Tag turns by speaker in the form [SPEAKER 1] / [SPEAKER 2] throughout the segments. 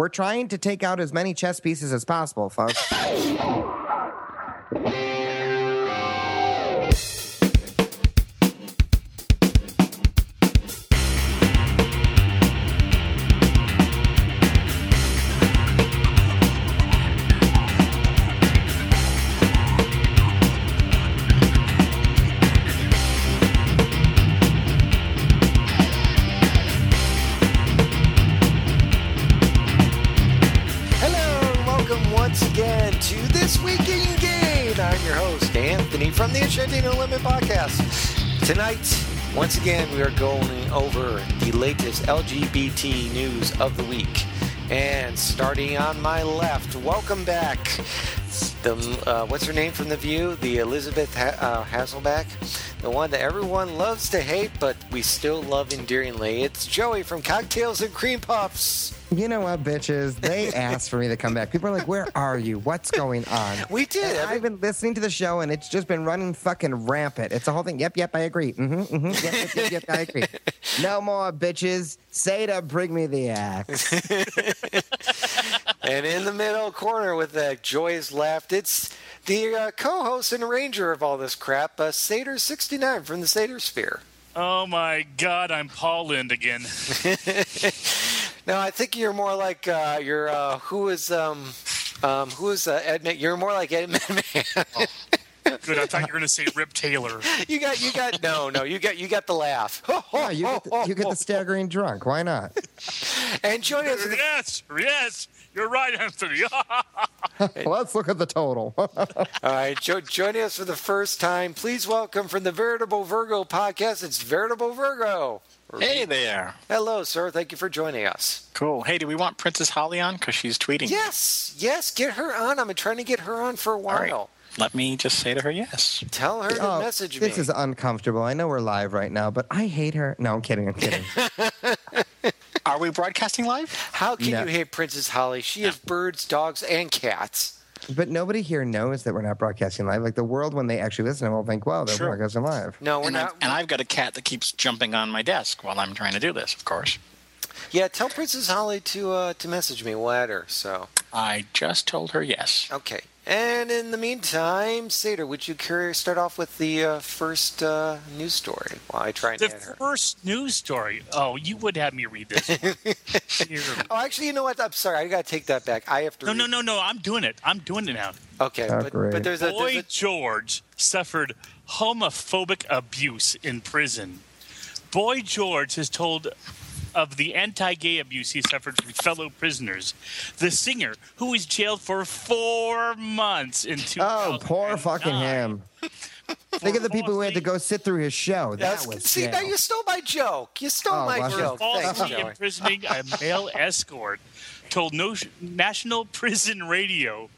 [SPEAKER 1] We're trying to take out as many chess pieces as possible, folks.
[SPEAKER 2] LGBT news of the week. And starting on my left, welcome back. The uh, what's her name from The View? The Elizabeth ha- uh, Hasselbeck, the one that everyone loves to hate, but we still love endearingly. It's Joey from Cocktails and Cream Puffs.
[SPEAKER 1] You know what, bitches? They asked for me to come back. People are like, "Where are you? What's going on?"
[SPEAKER 2] We did.
[SPEAKER 1] And I've been listening to the show, and it's just been running fucking rampant. It's a whole thing. Yep, yep, I agree. Mm-hmm, mm-hmm. Yep, yep, yep, yep, I agree. No more bitches. Say to bring me the axe.
[SPEAKER 2] And in the middle corner with that joyous laugh, it's the uh, co-host and ranger of all this crap, uh, Satyr69 from the Satyr Sphere.
[SPEAKER 3] Oh my God, I'm Paul Lynde again.
[SPEAKER 2] No, I think you're more like uh, you're uh, who is um um who is uh, Ed? You're more like Ed McMahon.
[SPEAKER 3] Good, I thought you were going to say Rip Taylor.
[SPEAKER 2] you got you got no no you got you got the laugh.
[SPEAKER 1] Oh, you get the, you get the staggering drunk. Why not?
[SPEAKER 2] and joining us.
[SPEAKER 3] yes, yes, you're right, Anthony.
[SPEAKER 1] Let's look at the total.
[SPEAKER 2] All right, jo- joining us for the first time. Please welcome from the Veritable Virgo podcast. It's Veritable Virgo.
[SPEAKER 4] Hey there.
[SPEAKER 2] Hello, sir. Thank you for joining us.
[SPEAKER 4] Cool. Hey, do we want Princess Holly on? Because she's tweeting.
[SPEAKER 2] Yes, yes, get her on. I've been trying to get her on for a
[SPEAKER 4] All
[SPEAKER 2] while.
[SPEAKER 4] Right. Let me just say to her yes.
[SPEAKER 2] Tell her to
[SPEAKER 1] Oh,
[SPEAKER 2] message me.
[SPEAKER 1] this is uncomfortable. I know we're live right now, but I hate her. No, I'm kidding. I'm kidding.
[SPEAKER 4] Are we broadcasting live?
[SPEAKER 2] How can
[SPEAKER 1] No.
[SPEAKER 2] you hate Princess Holly? She has birds, dogs, and cats.
[SPEAKER 1] but nobody here knows that we're not broadcasting live. Like the world, when they actually listen, will think, "Wow, they're
[SPEAKER 4] Sure.
[SPEAKER 1] broadcasting live."
[SPEAKER 2] No, we're
[SPEAKER 4] And, I've,
[SPEAKER 2] not.
[SPEAKER 4] and I've got a cat that keeps jumping on my desk while I'm trying to do this, of course.
[SPEAKER 2] yeah, tell Princess Holly to uh, to message me. We'll add her. So
[SPEAKER 4] I just told her yes.
[SPEAKER 2] okay. And in the meantime, Satyr, would you care start off with the uh, first uh, news story while I try and
[SPEAKER 3] the
[SPEAKER 2] add her?
[SPEAKER 3] first news story. Oh, you would have me read this. one.
[SPEAKER 2] Oh, actually, you know what? I'm sorry. I got to take that back. I have to.
[SPEAKER 3] No,
[SPEAKER 2] read-
[SPEAKER 3] no, no, no. I'm doing it. I'm doing it now.
[SPEAKER 2] Okay,
[SPEAKER 1] Oh,
[SPEAKER 2] but,
[SPEAKER 1] great.
[SPEAKER 2] but there's a,
[SPEAKER 3] Boy
[SPEAKER 2] there's a
[SPEAKER 3] George suffered homophobic abuse in prison. Boy George has told of the anti-gay abuse he suffered from fellow prisoners. The singer, who was jailed for four months in
[SPEAKER 1] Oh, poor fucking him. Think of the people who had to go sit through his show. That
[SPEAKER 2] That's-
[SPEAKER 1] was
[SPEAKER 2] see,
[SPEAKER 1] jail.
[SPEAKER 2] now you stole my joke. You stole
[SPEAKER 1] Oh,
[SPEAKER 2] my
[SPEAKER 1] wow.
[SPEAKER 2] joke. Thanks,
[SPEAKER 3] falsely
[SPEAKER 2] Joey.
[SPEAKER 3] imprisoning a male escort. Told no National Prison Radio.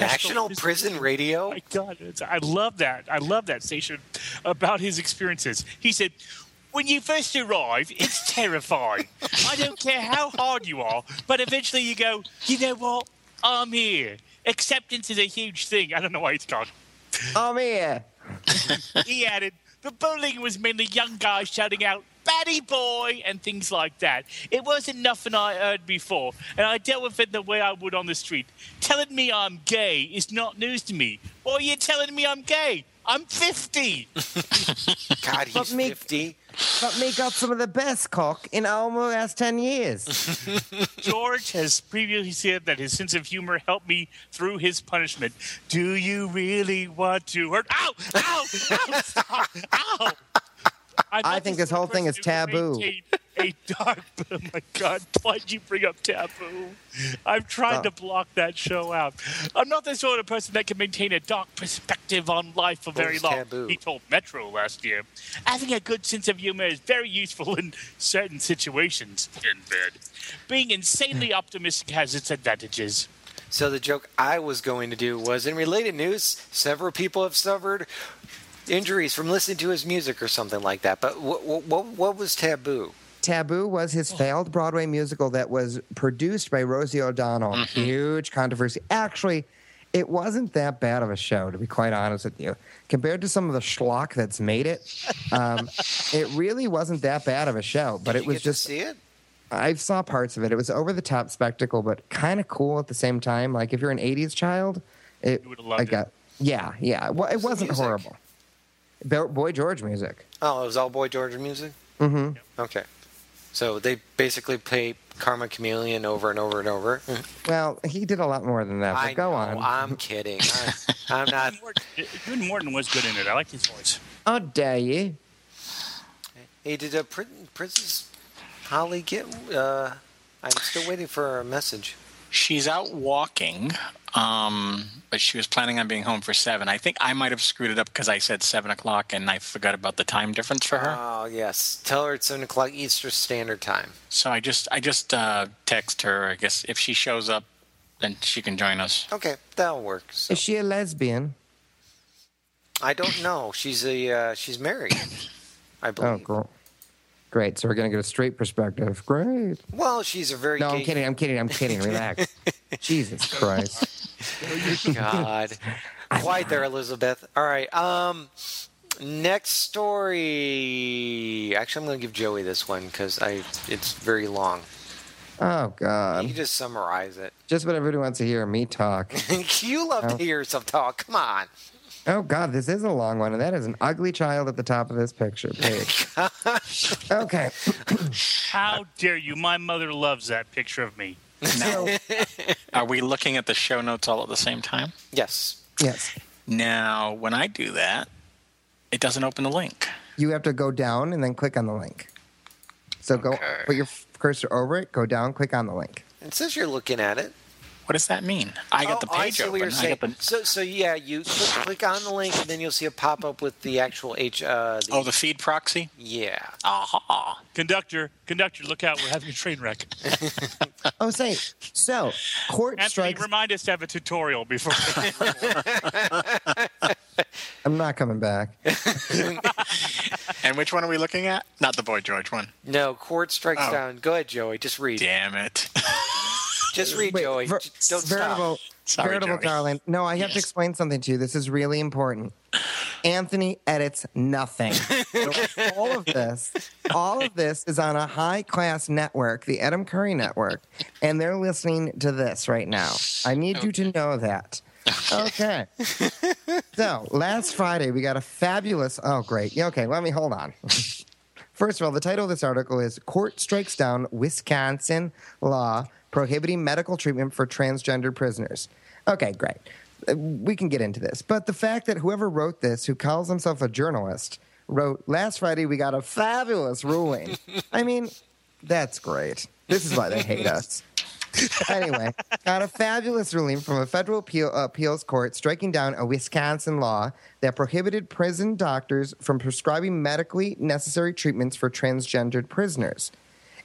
[SPEAKER 2] National Prison Radio.
[SPEAKER 3] My God, it's, I love that. I love that station about his experiences. He said, "When you first arrive, it's terrifying. I don't care how hard you are, but eventually you go, you know what? I'm here. Acceptance is a huge thing. I don't know why it's gone."
[SPEAKER 1] I'm here.
[SPEAKER 3] he added, the bullying was mainly young guys shouting out, Batty boy, and things like that. It wasn't nothing I heard before, and I dealt with it the way I would on the street. Telling me I'm gay is not news to me. Why are you telling me I'm gay? I'm 50.
[SPEAKER 2] God,
[SPEAKER 1] But
[SPEAKER 2] he's
[SPEAKER 1] me-
[SPEAKER 2] 50.
[SPEAKER 1] But me got some of the best cock in almost 10 years.
[SPEAKER 3] George has previously said that his sense of humor helped me through his punishment. Do you really want to hurt? Ow! Ow! Ow! Stop! Ow! I'd
[SPEAKER 1] I think this whole thing is taboo.
[SPEAKER 3] A dark, oh my God! Why'd you bring up taboo? I'm trying
[SPEAKER 1] Oh.
[SPEAKER 3] to uh, block that show out. I'm not the sort of person that can maintain a dark perspective on life for very long.
[SPEAKER 2] taboo?
[SPEAKER 3] He told Metro last year. Having a good sense of humor is very useful in certain situations. In bed, being insanely optimistic has its advantages.
[SPEAKER 2] So the joke I was going to do was in related news, several people have suffered injuries from listening to his music or something like that. But what what, what was taboo?
[SPEAKER 1] Taboo was his failed Broadway musical that was produced by Rosie O'Donnell. Huge controversy. Actually, it wasn't that bad of a show, to be quite honest with you. Compared to some of the schlock that's made it, um, it really wasn't that bad of a show. But
[SPEAKER 2] Did
[SPEAKER 1] it
[SPEAKER 2] you
[SPEAKER 1] was just
[SPEAKER 2] see it.
[SPEAKER 1] I saw parts of it. It was over the top spectacle, but kind of cool at the same time. Like if you're an '80s child, it
[SPEAKER 3] You would've loved
[SPEAKER 1] I
[SPEAKER 3] it.
[SPEAKER 1] got yeah, yeah. Well, it wasn't
[SPEAKER 2] music?
[SPEAKER 1] horrible. Boy George music.
[SPEAKER 2] Oh, it was all Boy George music.
[SPEAKER 1] Mm-hmm.
[SPEAKER 2] Okay, so they basically play Karma Chameleon over and over and over.
[SPEAKER 1] Well, he did a lot more than that. But
[SPEAKER 2] I
[SPEAKER 1] go
[SPEAKER 2] know,
[SPEAKER 1] on.
[SPEAKER 2] I'm kidding. I, I'm not.
[SPEAKER 3] Morton, Good Morton was good in it. I like his voice.
[SPEAKER 1] Oh, dare you?
[SPEAKER 2] Hey, did a Prin- Princess Holly get? Uh, I'm still waiting for a message.
[SPEAKER 4] She's out walking, um, but she was planning on being home for seven. I think I might have screwed it up because I said seven o'clock and I forgot about the time difference for her.
[SPEAKER 2] Oh yes, tell her it's seven o'clock Eastern Standard Time.
[SPEAKER 4] so I just I just uh, text her. I guess if she shows up, then she can join us.
[SPEAKER 2] Okay, that'll work. So,
[SPEAKER 1] Is she a lesbian?
[SPEAKER 2] I don't know. She's a uh, she's married. I believe.
[SPEAKER 1] Oh,
[SPEAKER 2] believe.
[SPEAKER 1] cool. Great. So we're gonna get a straight perspective. Great.
[SPEAKER 2] Well, she's a very
[SPEAKER 1] No,
[SPEAKER 2] gay
[SPEAKER 1] I'm kidding. I'm kidding. I'm kidding. Relax. Jesus Christ.
[SPEAKER 2] God. Quiet there, Elizabeth. All right. Um, next story. Actually, I'm going to give Joey this one because I it's very long.
[SPEAKER 1] Oh
[SPEAKER 2] You
[SPEAKER 1] God.
[SPEAKER 2] can just summarize it.
[SPEAKER 1] Just what everybody wants to hear. Me talk.
[SPEAKER 2] you love to
[SPEAKER 1] Oh.
[SPEAKER 2] hear yourself talk. Come on.
[SPEAKER 1] Oh God, this is a long one, and that is an ugly child at the top of this picture page. okay.
[SPEAKER 3] How dare you? My mother loves that picture of me.
[SPEAKER 4] Now, are we looking at the show notes all at the same time?
[SPEAKER 2] Yes.
[SPEAKER 1] Yes.
[SPEAKER 4] Now, when I do that, it doesn't open the link.
[SPEAKER 1] You have to go down and then click on the link. So go
[SPEAKER 4] Okay.
[SPEAKER 1] put your cursor over it, go down, click on the link.
[SPEAKER 2] It says you're looking at it.
[SPEAKER 4] What does that mean? I got the
[SPEAKER 2] Oh, I
[SPEAKER 4] page
[SPEAKER 2] see
[SPEAKER 4] open.
[SPEAKER 2] you're
[SPEAKER 4] I
[SPEAKER 2] saying.
[SPEAKER 4] got the,
[SPEAKER 2] So, so yeah, you click, click on the link, and then you'll see a pop up with the actual H. Uh, the,
[SPEAKER 4] oh, the feed proxy.
[SPEAKER 2] yeah.
[SPEAKER 4] Aha!
[SPEAKER 3] Conductor, conductor, look out! We're having a train wreck.
[SPEAKER 1] Oh, say so. Court
[SPEAKER 3] Anthony,
[SPEAKER 1] strikes.
[SPEAKER 3] remind us to have a tutorial before.
[SPEAKER 1] I'm not coming back.
[SPEAKER 4] And which one are we looking at? Not the Boy George one.
[SPEAKER 2] No, court strikes
[SPEAKER 4] Oh.
[SPEAKER 2] down. Go ahead, Joey. Just read.
[SPEAKER 4] Damn it!
[SPEAKER 2] Just read,
[SPEAKER 1] Wait,
[SPEAKER 2] Joey.
[SPEAKER 1] ver-
[SPEAKER 2] Don't
[SPEAKER 1] veritable,
[SPEAKER 2] stop.
[SPEAKER 4] Sorry,
[SPEAKER 1] veritable
[SPEAKER 4] Joey.
[SPEAKER 1] darling. No, I have to explain something to you. This is really important. Anthony edits nothing. So all of this, all of this is on a high class network, the Adam Curry Network, and they're listening to this right now. I need you to know that. Okay. So last Friday we got a fabulous. Oh, great. Yeah, Okay, let me hold on. First of all, the title of this article is Court Strikes Down Wisconsin Law Prohibiting Medical Treatment for Transgender Prisoners. Okay, great. Uh, We can get into this. But the fact that whoever wrote this, who calls himself a journalist, wrote last Friday we got a fabulous ruling. I mean, that's great. This is why they hate us. anyway, got a fabulous ruling from a federal appeal, appeals court striking down a Wisconsin law that prohibited prison doctors from prescribing medically necessary treatments for transgendered prisoners.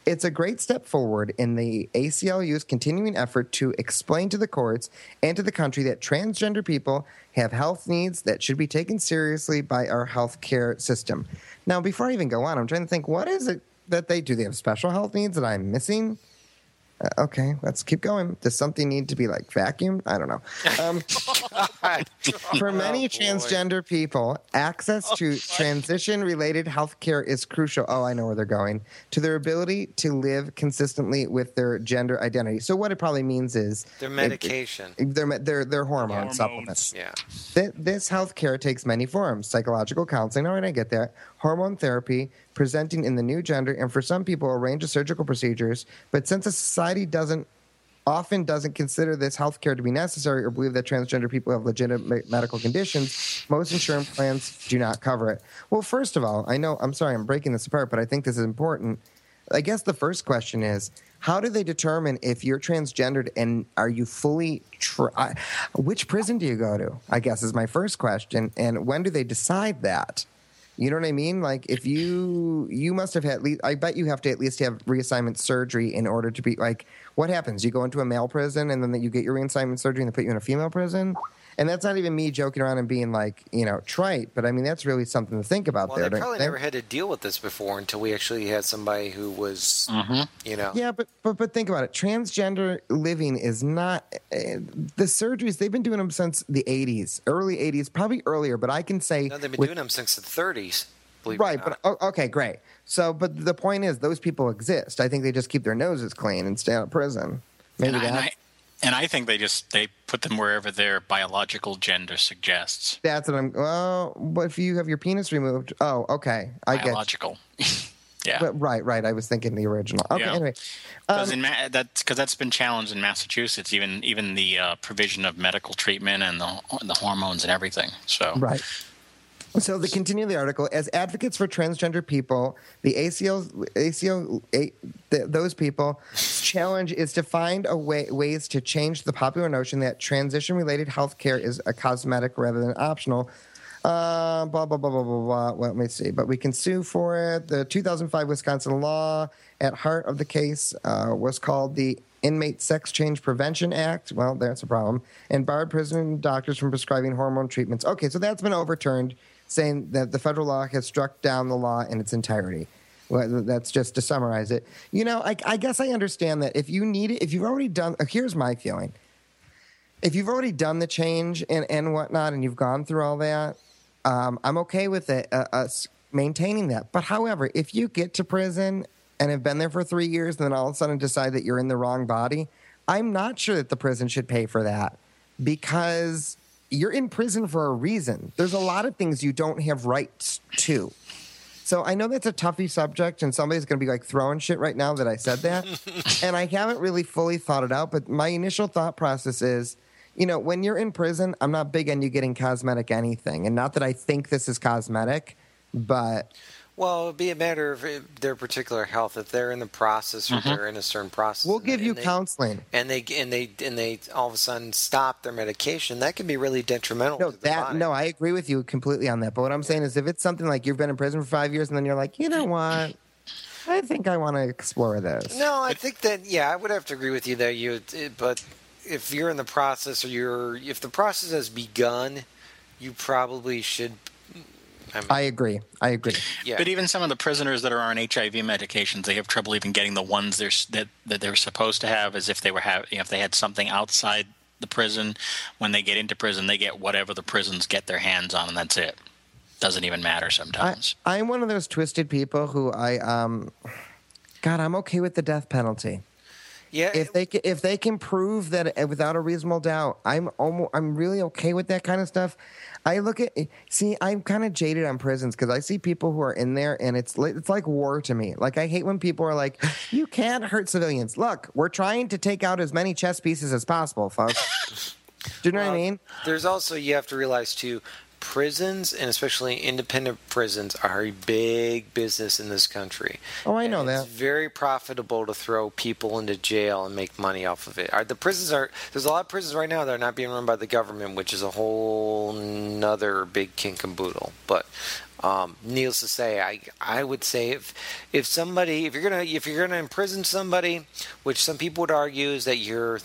[SPEAKER 1] It's a great step forward in the ACLU's continuing effort to explain to the courts and to the country that transgender people have health needs that should be taken seriously by our healthcare system. Now, before I even go on, I'm trying to think what is it that they do? They have special health needs that I'm missing? Uh, okay, let's keep going. Does something need to be like vacuumed? I don't know. Um, for many
[SPEAKER 2] Oh,
[SPEAKER 1] transgender people, access to transition related health care is crucial. Oh, I know where they're going. To their ability to live consistently with their gender identity. So, what it probably means is
[SPEAKER 2] Their
[SPEAKER 1] it-
[SPEAKER 2] medication.
[SPEAKER 1] their, their, their hormone
[SPEAKER 3] Hormones.
[SPEAKER 1] supplements.
[SPEAKER 2] Yeah.
[SPEAKER 1] Th- this health care takes many forms psychological counseling, all right, I get that, hormone therapy, presenting in the new gender, and for some people, a range of surgical procedures. But since a society doesn't often doesn't consider this health care to be necessary or believe that transgender people have legitimate medical conditions, most insurance plans do not cover it. Well, first of all, I know, I'm sorry, I'm breaking this apart, but I think this is important. I guess the first question is how do they determine if you're transgendered and are you fully which prison do you go to i guess is my first question and when do they decide that you know what i mean? Like if you you must have had at least i bet you have to at least have reassignment surgery in order to be like what happens? You go into a male prison and then that you get your reassignment surgery and they put you in a female prison and that's not even me joking around and being like you know trite but i mean that's really something to think about
[SPEAKER 2] Well,
[SPEAKER 1] there
[SPEAKER 2] they
[SPEAKER 1] don't
[SPEAKER 2] probably
[SPEAKER 1] think?
[SPEAKER 2] never had to deal with this before until we actually had somebody who was, you know.
[SPEAKER 1] Yeah, but but but think about it. Transgender living is not uh, the surgeries. They've been doing them since the '80s, early '80s, probably earlier. But I can say
[SPEAKER 2] No, they've been
[SPEAKER 1] with-
[SPEAKER 2] doing them since the 30s. Believe it or
[SPEAKER 1] Right, but oh, okay, great. So, but the point is, those people exist. I think they just keep their noses clean and stay out of prison. Maybe
[SPEAKER 4] and, I, and,
[SPEAKER 1] that.
[SPEAKER 4] I, and I think they just they put them wherever their biological gender suggests.
[SPEAKER 1] That's what I'm. Well, what if you have your penis removed? Oh, okay, I get.
[SPEAKER 4] Biological. yeah.
[SPEAKER 1] But, right, right. I was thinking the original. Okay,
[SPEAKER 4] Yeah.
[SPEAKER 1] anyway.
[SPEAKER 4] Because
[SPEAKER 1] Um,
[SPEAKER 4] Ma- that's because that's been challenged in Massachusetts, even even the uh, provision of medical treatment and the the hormones and everything. So
[SPEAKER 1] Right. So the continue of the article as advocates for transgender people, the ACO, ACO, A, th those people challenge is to find a way ways to change the popular notion that transition related health care is a cosmetic rather than optional. Uh, blah blah blah blah blah blah. Well, let me see. But we can sue for it. The 2005 Wisconsin law at heart of the case uh, was called the Inmate Sex Change Prevention Act. Well, that's a problem. And barred prison doctors from prescribing hormone treatments. Okay, so that's been overturned, saying that the federal law has struck down the law in its entirety. Well, that's just to summarize it. You know, I, I guess I understand that if you need it, if you've already done. Here's my feeling: if you've already done the change and and whatnot, and you've gone through all that, um, I'm okay with it, uh, us maintaining that. But however, if you get to prison and have been there for three years, and then all of a sudden decide that you're in the wrong body, I'm not sure that the prison should pay for that because you're in prison for a reason. There's a lot of things you don't have rights to. So I know that's a toughy subject, and somebody's going to be like throwing shit right now that I said that, and I haven't really fully thought it out. But my initial thought process is, you know, when you're in prison, I'm not big on you getting cosmetic anything, and not that I think this is cosmetic, but
[SPEAKER 2] Well, it'd be a matter of uh, their particular health. If they're in the process or they're in a certain process,
[SPEAKER 1] we'll give
[SPEAKER 2] they-
[SPEAKER 1] you
[SPEAKER 2] and they-
[SPEAKER 1] counseling.
[SPEAKER 2] And they and they and they all of a sudden stop their medication. That can be really detrimental.
[SPEAKER 1] No,
[SPEAKER 2] to
[SPEAKER 1] that
[SPEAKER 2] body.
[SPEAKER 1] no, I agree with you completely on that. But what I'm saying is, if it's something like you've been in prison for five years, and then you're like, you know what, I think I want to explore this.
[SPEAKER 2] No, I think that yeah, I would have to agree with you there. You, but if you're in the process or you're if the process has begun, you probably should. I mean,
[SPEAKER 1] I agree. I agree.
[SPEAKER 2] yeah.
[SPEAKER 4] But even some of the prisoners that are on HIV medications, they have trouble even getting the ones they're, that that they're supposed to have, as if they were have, you know, if they had something outside the prison. When they get into prison, they get whatever the prisons get their hands on, and that's it. Doesn't even matter
[SPEAKER 1] I,
[SPEAKER 4] sometimes.
[SPEAKER 1] I'm one of those twisted people who I um, God, I'm okay with the death penalty.
[SPEAKER 2] Yeah,
[SPEAKER 1] If they ca- if they can prove that uh, without a reasonable doubt, I'm almost I'm really okay with that kind of stuff. I look at see, I'm kind of jaded on prisons because I see people who are in there and it's li- it's like war to me. Like I hate when people are like, "You can't hurt civilians." Look, we're trying to take out as many chess pieces as possible, folks. Do you know what I mean?
[SPEAKER 2] There's also you have to realize too, prisons and especially independent prisons are a big business in this country.
[SPEAKER 1] Oh, I know
[SPEAKER 2] And
[SPEAKER 1] that.
[SPEAKER 2] It's very profitable to throw people into jail and make money off of it. Are the prisons are there's a lot of prisons right now that are not being run by the government, which is a whole nother big kink and boodle. But um, needless to say, I I would say if if somebody if you're gonna if you're gonna imprison somebody, which some people would argue is that you're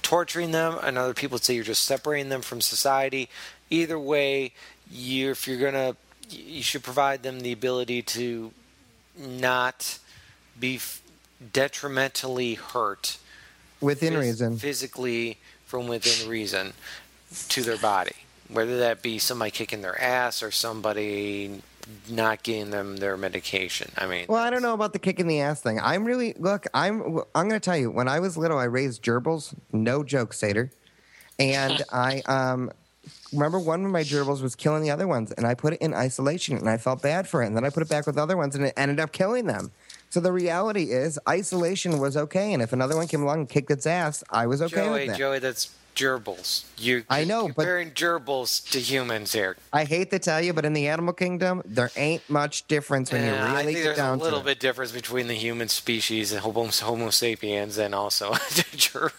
[SPEAKER 2] torturing them, and other people would say you're just separating them from society. Either way, you if you're gonna, you should provide them the ability to not be f- detrimentally hurt
[SPEAKER 1] Within
[SPEAKER 2] phys-
[SPEAKER 1] reason.
[SPEAKER 2] physically from within reason to their body, whether that be somebody kicking their ass or somebody not getting them their medication. I mean,
[SPEAKER 1] Well, I don't know about the kick in the ass thing. I'm really look. I'm. I'm going to tell you. When I was little, I raised gerbils. No joke, Satyr. And I um remember one of my gerbils was killing the other ones, and I put it in isolation, and I felt bad for it. And then I put it back with other ones, and it ended up killing them. So the reality is, isolation was okay, and if another one came along and kicked its ass, I was okay
[SPEAKER 2] Joey,
[SPEAKER 1] with that.
[SPEAKER 2] Joey, that's gerbils. You,
[SPEAKER 1] I know, but-
[SPEAKER 2] comparing gerbils to humans here.
[SPEAKER 1] I hate to tell you, but in the animal kingdom, there ain't much difference when
[SPEAKER 2] Yeah,
[SPEAKER 1] you really
[SPEAKER 2] I think
[SPEAKER 1] get
[SPEAKER 2] there's a little
[SPEAKER 1] to it.
[SPEAKER 2] bit difference between the human species and Homo, Homo sapiens, and also ger,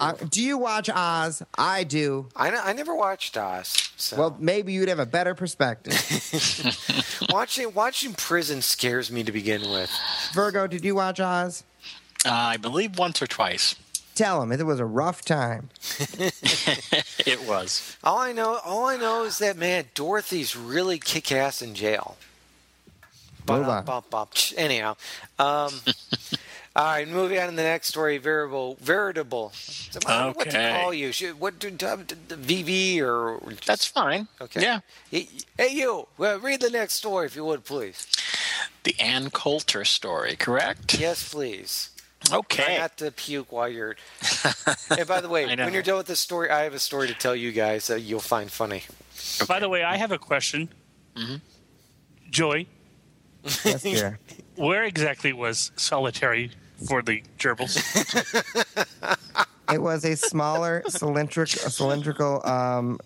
[SPEAKER 1] Uh, do you watch Oz? I do.
[SPEAKER 2] I, I never watched Oz. So.
[SPEAKER 1] Well, maybe you'd have a better perspective.
[SPEAKER 2] watching watching prison scares me to begin with.
[SPEAKER 1] Virgo, did you watch Oz?
[SPEAKER 4] Uh, I believe once or twice.
[SPEAKER 1] Tell him it was a rough time.
[SPEAKER 4] It was.
[SPEAKER 2] All I know, all I know is that man, Dorothy's really kick ass in jail.
[SPEAKER 1] Move on.
[SPEAKER 2] Bop, bop. Anyhow, um, All right, moving on to the next story. Veritable, veritable. So what, what to
[SPEAKER 4] Okay.
[SPEAKER 2] call you? Should, what do, do, do- VV or
[SPEAKER 4] That's fine.
[SPEAKER 2] okay?
[SPEAKER 4] Yeah.
[SPEAKER 2] Hey, hey, you. Well, read the next story if you would, please.
[SPEAKER 4] The Ann Coulter story, correct?
[SPEAKER 2] Yes, please.
[SPEAKER 4] Okay.
[SPEAKER 2] Try not to puke while you're. and by the way, when you're done with this story, I have a story to tell you guys that you'll find funny.
[SPEAKER 3] By the way, I have a question. Hmm. Joy,
[SPEAKER 1] Yes, dear.
[SPEAKER 3] where exactly was solitary for the gerbils?
[SPEAKER 1] It was a smaller cylindric, a cylindrical um,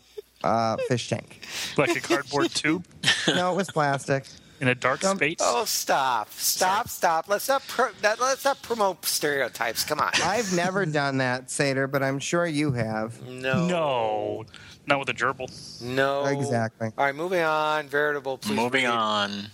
[SPEAKER 1] uh, fish tank.
[SPEAKER 3] like a cardboard tube
[SPEAKER 1] No, it was plastic.
[SPEAKER 3] In a dark space?
[SPEAKER 2] Oh, stop, stop, stop! Let's not pro- that, let's not promote stereotypes. Come on.
[SPEAKER 1] I've never done that, Satyr, but I'm sure you have.
[SPEAKER 2] No,
[SPEAKER 3] No, not with a gerbil.
[SPEAKER 2] no.
[SPEAKER 1] Exactly.
[SPEAKER 2] All right, moving on. Veritable. Please
[SPEAKER 4] Moving
[SPEAKER 2] read.
[SPEAKER 4] on.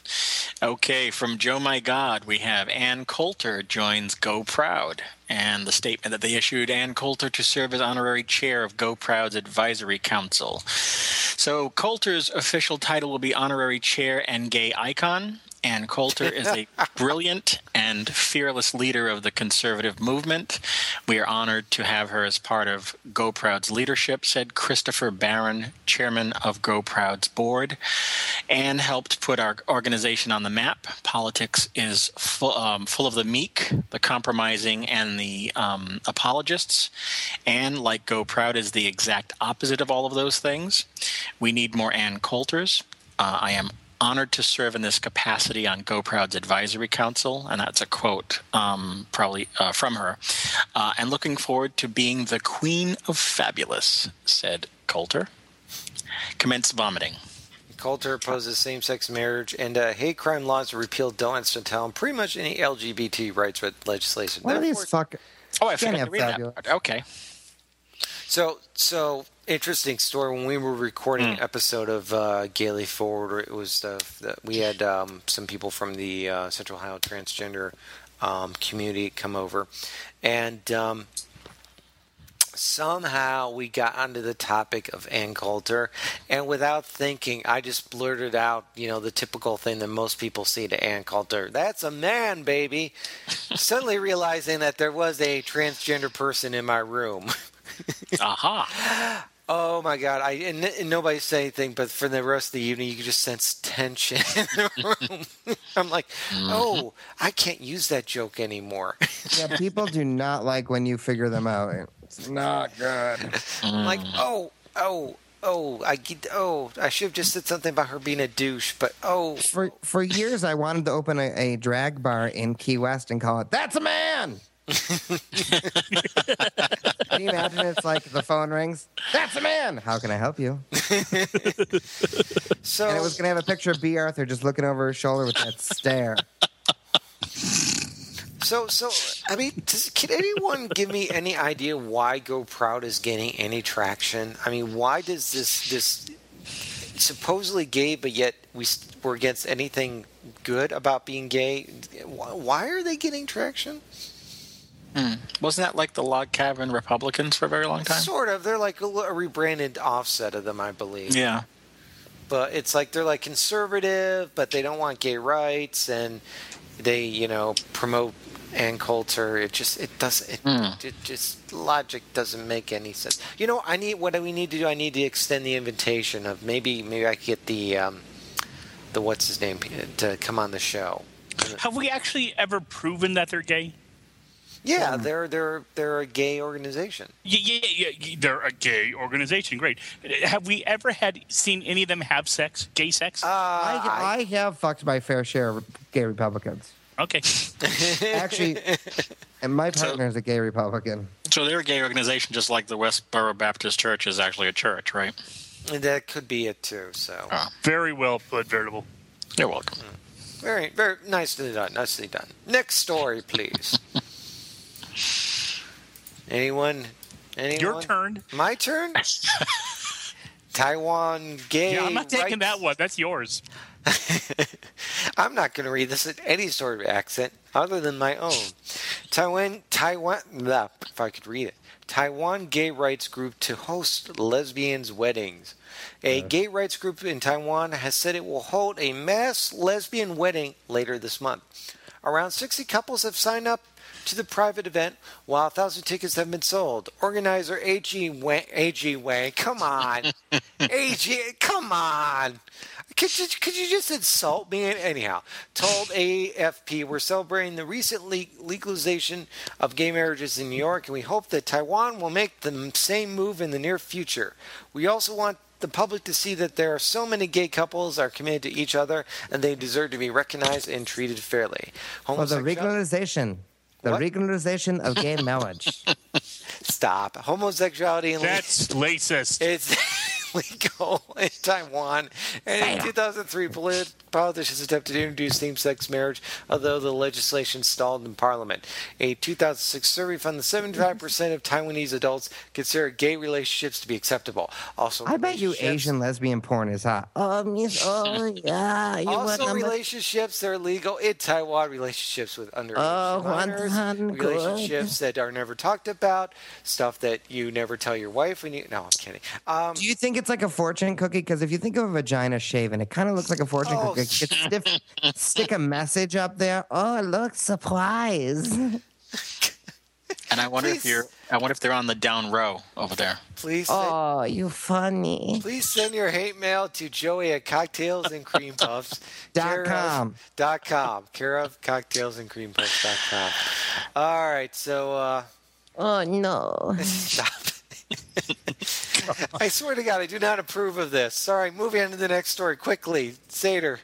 [SPEAKER 4] Okay, from Joe My God, we have Ann Coulter joins GoProud. And the statement that they issued Ann Coulter to serve as honorary chair of GoProud's advisory council. So, Coulter's official title will be honorary chair and gay icon. Ann Coulter is a brilliant and fearless leader of the conservative movement. We are honored to have her as part of GoProud's leadership, said Christopher Barron, chairman of GoProud's board. Ann helped put our organization on the map. Politics is full, um, full of the meek, the compromising, and the um, apologists. Ann, like GoProud, is the exact opposite of all of those things. We need more Ann Coulters. Uh, I am honored to serve in this capacity on GoProud's advisory council, and that's a quote um, probably uh, from her. Uh, and looking forward to being the queen of fabulous, said Coulter. Commence vomiting.
[SPEAKER 2] Coulter opposes same-sex marriage and uh, hate crime laws to repeal Don't Instrumental and pretty much any LGBT rights with legislation.
[SPEAKER 1] What are these
[SPEAKER 2] Therefore-
[SPEAKER 1] fuck?
[SPEAKER 4] Oh, I
[SPEAKER 1] Can't
[SPEAKER 4] forgot
[SPEAKER 1] have
[SPEAKER 4] to read that
[SPEAKER 1] fabulous.
[SPEAKER 4] part. Okay.
[SPEAKER 2] So, so interesting story. When we were recording an episode of uh, Gaily Forward, it was the, the we had um, some people from the uh, Central Ohio transgender um, community come over, and um, somehow we got onto the topic of Ann Coulter, and without thinking, I just blurted out, you know, the typical thing that most people see to Ann Coulter. That's a man, baby. Suddenly realizing that there was a transgender person in my room.
[SPEAKER 4] Aha.
[SPEAKER 2] Oh my god! I and, and nobody said anything, but for the rest of the evening, you could just sense tension in the room. I'm like, oh, I can't use that joke anymore.
[SPEAKER 1] Yeah, people do not like when you figure them out. It's not good.
[SPEAKER 2] I'm like,
[SPEAKER 4] Mm.
[SPEAKER 2] oh, oh, oh, I get, oh, I should have just said something about her being a douche, but oh,
[SPEAKER 1] For for years, I wanted to open a, a drag bar in Key West and call it "That's a Man." Can you imagine? It's like the phone rings. That's a man. How can I help you?
[SPEAKER 2] so
[SPEAKER 1] And it was gonna have a picture of Bea Arthur just looking over his shoulder with that stare.
[SPEAKER 2] So, so I mean, does, can anyone give me any idea why GoProud is gaining any traction? I mean, why does this this supposedly gay, but yet we we're against anything good about being gay? Why are they getting traction?
[SPEAKER 4] Wasn't that like the log cabin Republicans for a very long time?
[SPEAKER 2] Sort of. They're like a, a rebranded offset of them, I believe.
[SPEAKER 4] Yeah.
[SPEAKER 2] But it's like they're like conservative, but they don't want gay rights, and they you know promote Ann Coulter. It just it doesn't it,
[SPEAKER 4] Hmm.
[SPEAKER 2] it just logic doesn't make any sense. You know, I need what do we need to do? I need to extend the invitation of maybe maybe I could get the um, the what's his name to come on the show.
[SPEAKER 3] Have we actually ever proven that they're gay?
[SPEAKER 2] Yeah, um, they're they're they're a gay organization.
[SPEAKER 3] Yeah, yeah, yeah, yeah, they're a gay organization. Great. Have we ever had seen any of them have sex, gay sex?
[SPEAKER 2] Uh,
[SPEAKER 1] I, I have fucked my fair share of gay Republicans.
[SPEAKER 3] okay.
[SPEAKER 1] Actually, and my partner is a gay Republican.
[SPEAKER 4] So they're a gay organization just like the Westboro Baptist Church is actually a church, right?
[SPEAKER 2] that could be it too. So
[SPEAKER 4] Oh.
[SPEAKER 3] Very well put, Veritable.
[SPEAKER 4] You're welcome. Mm.
[SPEAKER 2] very very nicely done. Nicely done. Next story, please. Anyone? Anyone?
[SPEAKER 3] Your turn.
[SPEAKER 2] My turn. Taiwan gay.
[SPEAKER 3] Yeah, I'm not taking
[SPEAKER 2] rights-
[SPEAKER 3] that one. That's yours.
[SPEAKER 2] I'm not going to read this in any sort of accent other than my own. Taiwan, Taiwan, blah, if I could read it. Taiwan gay rights group to host lesbians' weddings. A gay rights group in Taiwan has said it will hold a mass lesbian wedding later this month. Around 60 couples have signed up to the private event while a thousand tickets have been sold. Organizer A.G. Wang, A.G. Wang, come on. A.G., come on. Could you, could you just insult me? Anyhow, told AFP we're celebrating the recent le- legalization of gay marriages in New York, and we hope that Taiwan will make the same move in the near future. We also want the public to see that there are so many gay couples are committed to each other and they deserve to be recognized and treated fairly.
[SPEAKER 1] Well, the
[SPEAKER 2] Homosexual-
[SPEAKER 1] regularization. The
[SPEAKER 2] What?
[SPEAKER 1] regularization of gay marriage.
[SPEAKER 2] Stop. Homosexuality and
[SPEAKER 3] That's racist.
[SPEAKER 2] It's legal in Taiwan. And in 2003, polit- politicians attempted to introduce same-sex marriage, although the legislation stalled in Parliament. A 2006 survey found that 75% of Taiwanese adults consider gay relationships to be acceptable. Also,
[SPEAKER 1] I bet you Asian lesbian porn is hot. Oh, miss, oh yeah. You
[SPEAKER 2] Also, relationships that are legal in Taiwan, relationships with underage
[SPEAKER 1] Oh,
[SPEAKER 2] minors,
[SPEAKER 1] good.
[SPEAKER 2] relationships that are never talked about, stuff that you never tell your wife when you. No, I'm kidding. Um,
[SPEAKER 1] Do you think it's like a fortune cookie? Because if you think of a vagina shaven, it kind of looks like a fortune
[SPEAKER 2] Oh,
[SPEAKER 1] cookie. You stiff, stick a message up there. Oh, look, surprise.
[SPEAKER 4] And I wonder if you're. I wonder if they're on the down row over there.
[SPEAKER 2] please, send,
[SPEAKER 1] Oh, you funny.
[SPEAKER 2] please send your hate mail to Joey at Cocktails and Cream Puffs.
[SPEAKER 1] Dot
[SPEAKER 2] care of-
[SPEAKER 1] com.
[SPEAKER 2] Dot com. Care of Cocktails and Cream Puffs. Dot com. All right, so uh,
[SPEAKER 1] Oh, no.
[SPEAKER 2] stop. I swear to God, I do not approve of this. Sorry, moving on to the next story quickly. Satyr.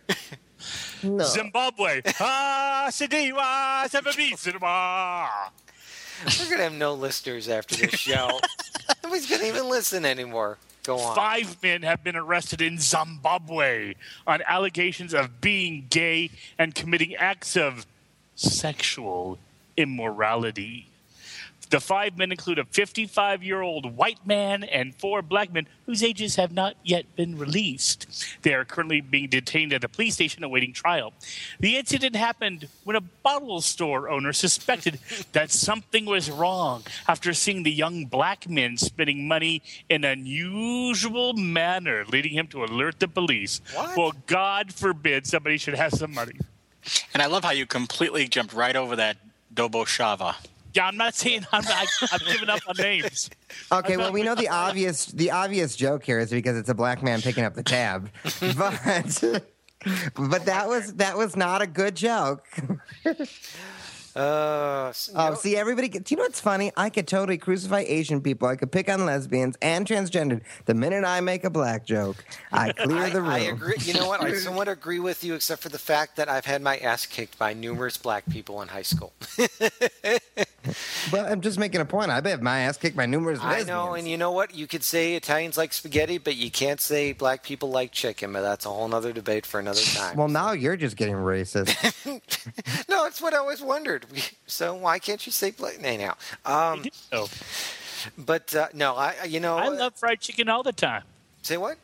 [SPEAKER 1] No.
[SPEAKER 3] Zimbabwe. Ah, Sidiwa, Sebabizima.
[SPEAKER 2] We're gonna have no listeners after this show. Nobody's gonna even listen anymore. Go on.
[SPEAKER 3] Five men have been arrested in Zimbabwe on allegations of being gay and committing acts of sexual immorality. The five men include a 55 year old white man and four black men whose ages have not yet been released. They are currently being detained at a police station awaiting trial. The incident happened when a bottle store owner suspected that something was wrong after seeing the young black men spending money in an unusual manner, leading him to alert the police.
[SPEAKER 2] What?
[SPEAKER 3] Well, God forbid somebody should have some money.
[SPEAKER 4] And I love how you completely jumped right over that Dobo Shava.
[SPEAKER 3] Yeah, I'm not saying I'm not, I've given up on names.
[SPEAKER 1] Okay, well, we know the obvious the obvious joke here is because it's a black man picking up the tab, but but that was that was not a good joke.
[SPEAKER 2] Uh, s-
[SPEAKER 1] Oh,
[SPEAKER 2] no-
[SPEAKER 1] see, everybody. Do you know what's funny? I could totally crucify Asian people. I could pick on lesbians and transgendered. The minute I make a black joke, I clear
[SPEAKER 2] I,
[SPEAKER 1] the room.
[SPEAKER 2] I agree. You know what? I somewhat agree with you, except for the fact that I've had my ass kicked by numerous black people in high school.
[SPEAKER 1] But I'm just making a point. I bet my ass kicked by numerous
[SPEAKER 2] I know, and you know what? You could say Italians like spaghetti, but you can't say black people like chicken. But that's a whole other debate for another time.
[SPEAKER 1] well, now you're just getting racist.
[SPEAKER 2] no, it's what I always wondered. So why can't you say black? Anyhow, um,
[SPEAKER 3] Oh,
[SPEAKER 2] but uh, no, I you know
[SPEAKER 3] I love fried chicken all the time.
[SPEAKER 2] say what?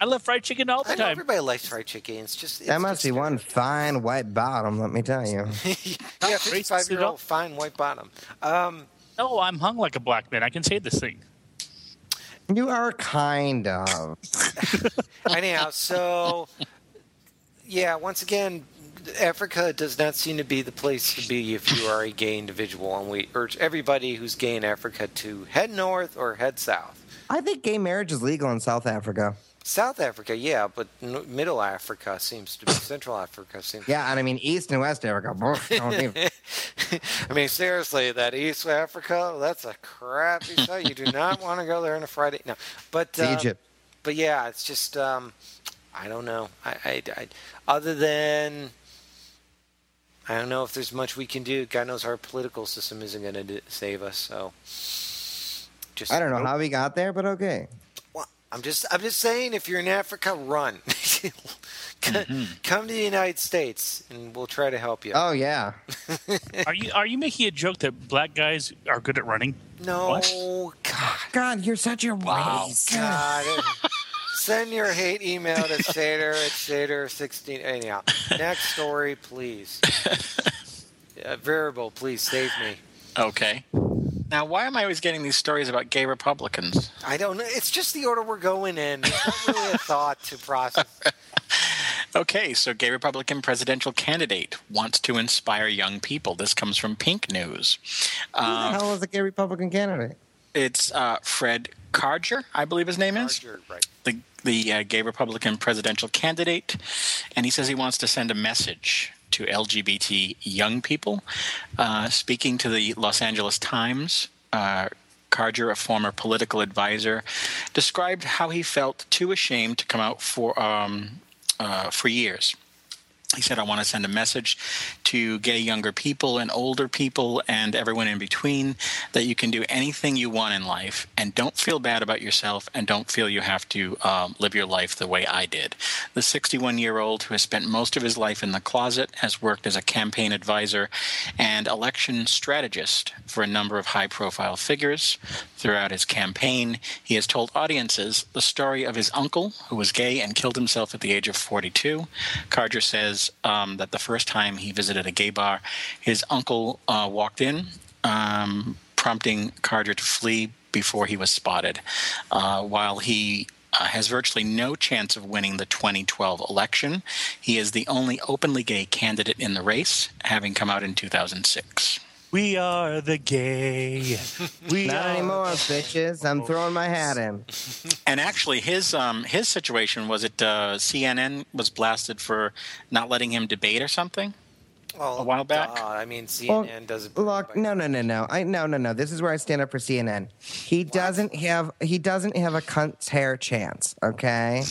[SPEAKER 3] I love fried chicken all the
[SPEAKER 2] I know
[SPEAKER 3] time.
[SPEAKER 2] everybody likes fried chicken. It's just it's
[SPEAKER 1] that must
[SPEAKER 2] just
[SPEAKER 1] be one fine white bottom. Let me tell you.
[SPEAKER 2] yeah, fifty-five year old fine white bottom. Um,
[SPEAKER 3] No, I'm hung like a black man. I can say this thing.
[SPEAKER 1] You are kind of.
[SPEAKER 2] anyhow, so yeah, once again, Africa does not seem to be the place to be if you are a gay individual, and we urge everybody who's gay in Africa to head north or head south.
[SPEAKER 1] I think gay marriage is legal in South Africa.
[SPEAKER 2] South Africa, yeah, but n- Middle Africa seems to be Central Africa seems.
[SPEAKER 1] Yeah, and I mean East and West Africa. both don't even-
[SPEAKER 2] I mean, seriously, that East Africa, that's a crappy site. You do not want to go there on a Friday. No, but um,
[SPEAKER 1] Egypt.
[SPEAKER 2] But yeah, it's just um, I don't know. I, I, I other than I don't know if there's much we can do. God knows our political system isn't going to save us. So just
[SPEAKER 1] I don't know how we got there, but okay.
[SPEAKER 2] Well, I'm just I'm just saying, if you're in Africa, run. come, come to the United States, and we'll try to help you.
[SPEAKER 1] Oh yeah.
[SPEAKER 3] Are you are you making a joke that black guys are good at running?
[SPEAKER 2] no,
[SPEAKER 3] what?
[SPEAKER 2] God.
[SPEAKER 1] God, you're such a
[SPEAKER 2] Wow,
[SPEAKER 1] waste.
[SPEAKER 2] God. Send your hate email to Satyr at Satyr16. Anyhow, next story, please. Uh, variable, please save me.
[SPEAKER 4] Okay. Now, why am I always getting these stories about gay Republicans?
[SPEAKER 2] I don't know. It's just the order we're going in. There's not really a thought to process.
[SPEAKER 4] Okay, so gay Republican presidential candidate wants to inspire young people. This comes from Pink News.
[SPEAKER 1] Who the
[SPEAKER 4] Uh,
[SPEAKER 1] hell is a gay Republican candidate?
[SPEAKER 4] it's uh, Fred Karger, I believe his name is.
[SPEAKER 2] Roger, right.
[SPEAKER 4] the the uh, gay Republican presidential candidate, and he says he wants to send a message to LGBT young people. Uh, speaking to the Los Angeles Times, uh, Karger, a former political advisor, described how he felt too ashamed to come out for um, uh, for years. He said, I want to send a message to gay younger people and older people and everyone in between that you can do anything you want in life and don't feel bad about yourself and don't feel you have to um, live your life the way I did. The 61 year old who has spent most of his life in the closet has worked as a campaign advisor and election strategist for a number of high profile figures. Throughout his campaign, he has told audiences the story of his uncle who was gay and killed himself at the age of 42. Karger says um, that the first time he visited a gay bar, his uncle uh, walked in, um, prompting Carter to flee before he was spotted. Uh, while he uh, has virtually no chance of winning the 2012 election, he is the only openly gay candidate in the race, having come out in 2006.
[SPEAKER 3] We are the gay. We
[SPEAKER 1] Not
[SPEAKER 3] are
[SPEAKER 1] anymore, bitches. I'm throwing my hat in.
[SPEAKER 4] And actually, his um, his situation was it uh, CNN was blasted for not letting him debate or something.
[SPEAKER 2] Well,
[SPEAKER 4] A while back?
[SPEAKER 2] duh, I mean,
[SPEAKER 1] Well,
[SPEAKER 2] CNN does it.
[SPEAKER 1] Look, no, no, no, no. I no, no, no. This is where I stand up for CNN. He doesn't have he doesn't have a cunt's hair chance. Okay,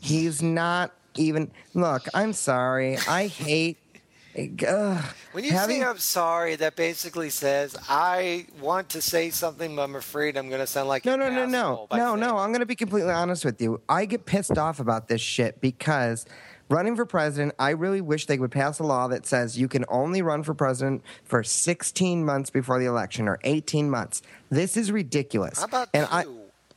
[SPEAKER 1] he's not even. Look, I'm sorry. I hate. Ugh,
[SPEAKER 2] When you
[SPEAKER 1] having-
[SPEAKER 2] say I'm sorry, that basically says I want to say something, but I'm afraid I'm going to sound like
[SPEAKER 1] No, no, no, no, no,
[SPEAKER 2] saying
[SPEAKER 1] no. I'm going to be completely honest with you. I get pissed off about this shit because running for president, I really wish they would pass a law that says you can only run for president for 16 months before the election or 18 months. This is ridiculous.
[SPEAKER 2] How about
[SPEAKER 1] and
[SPEAKER 2] two?
[SPEAKER 1] I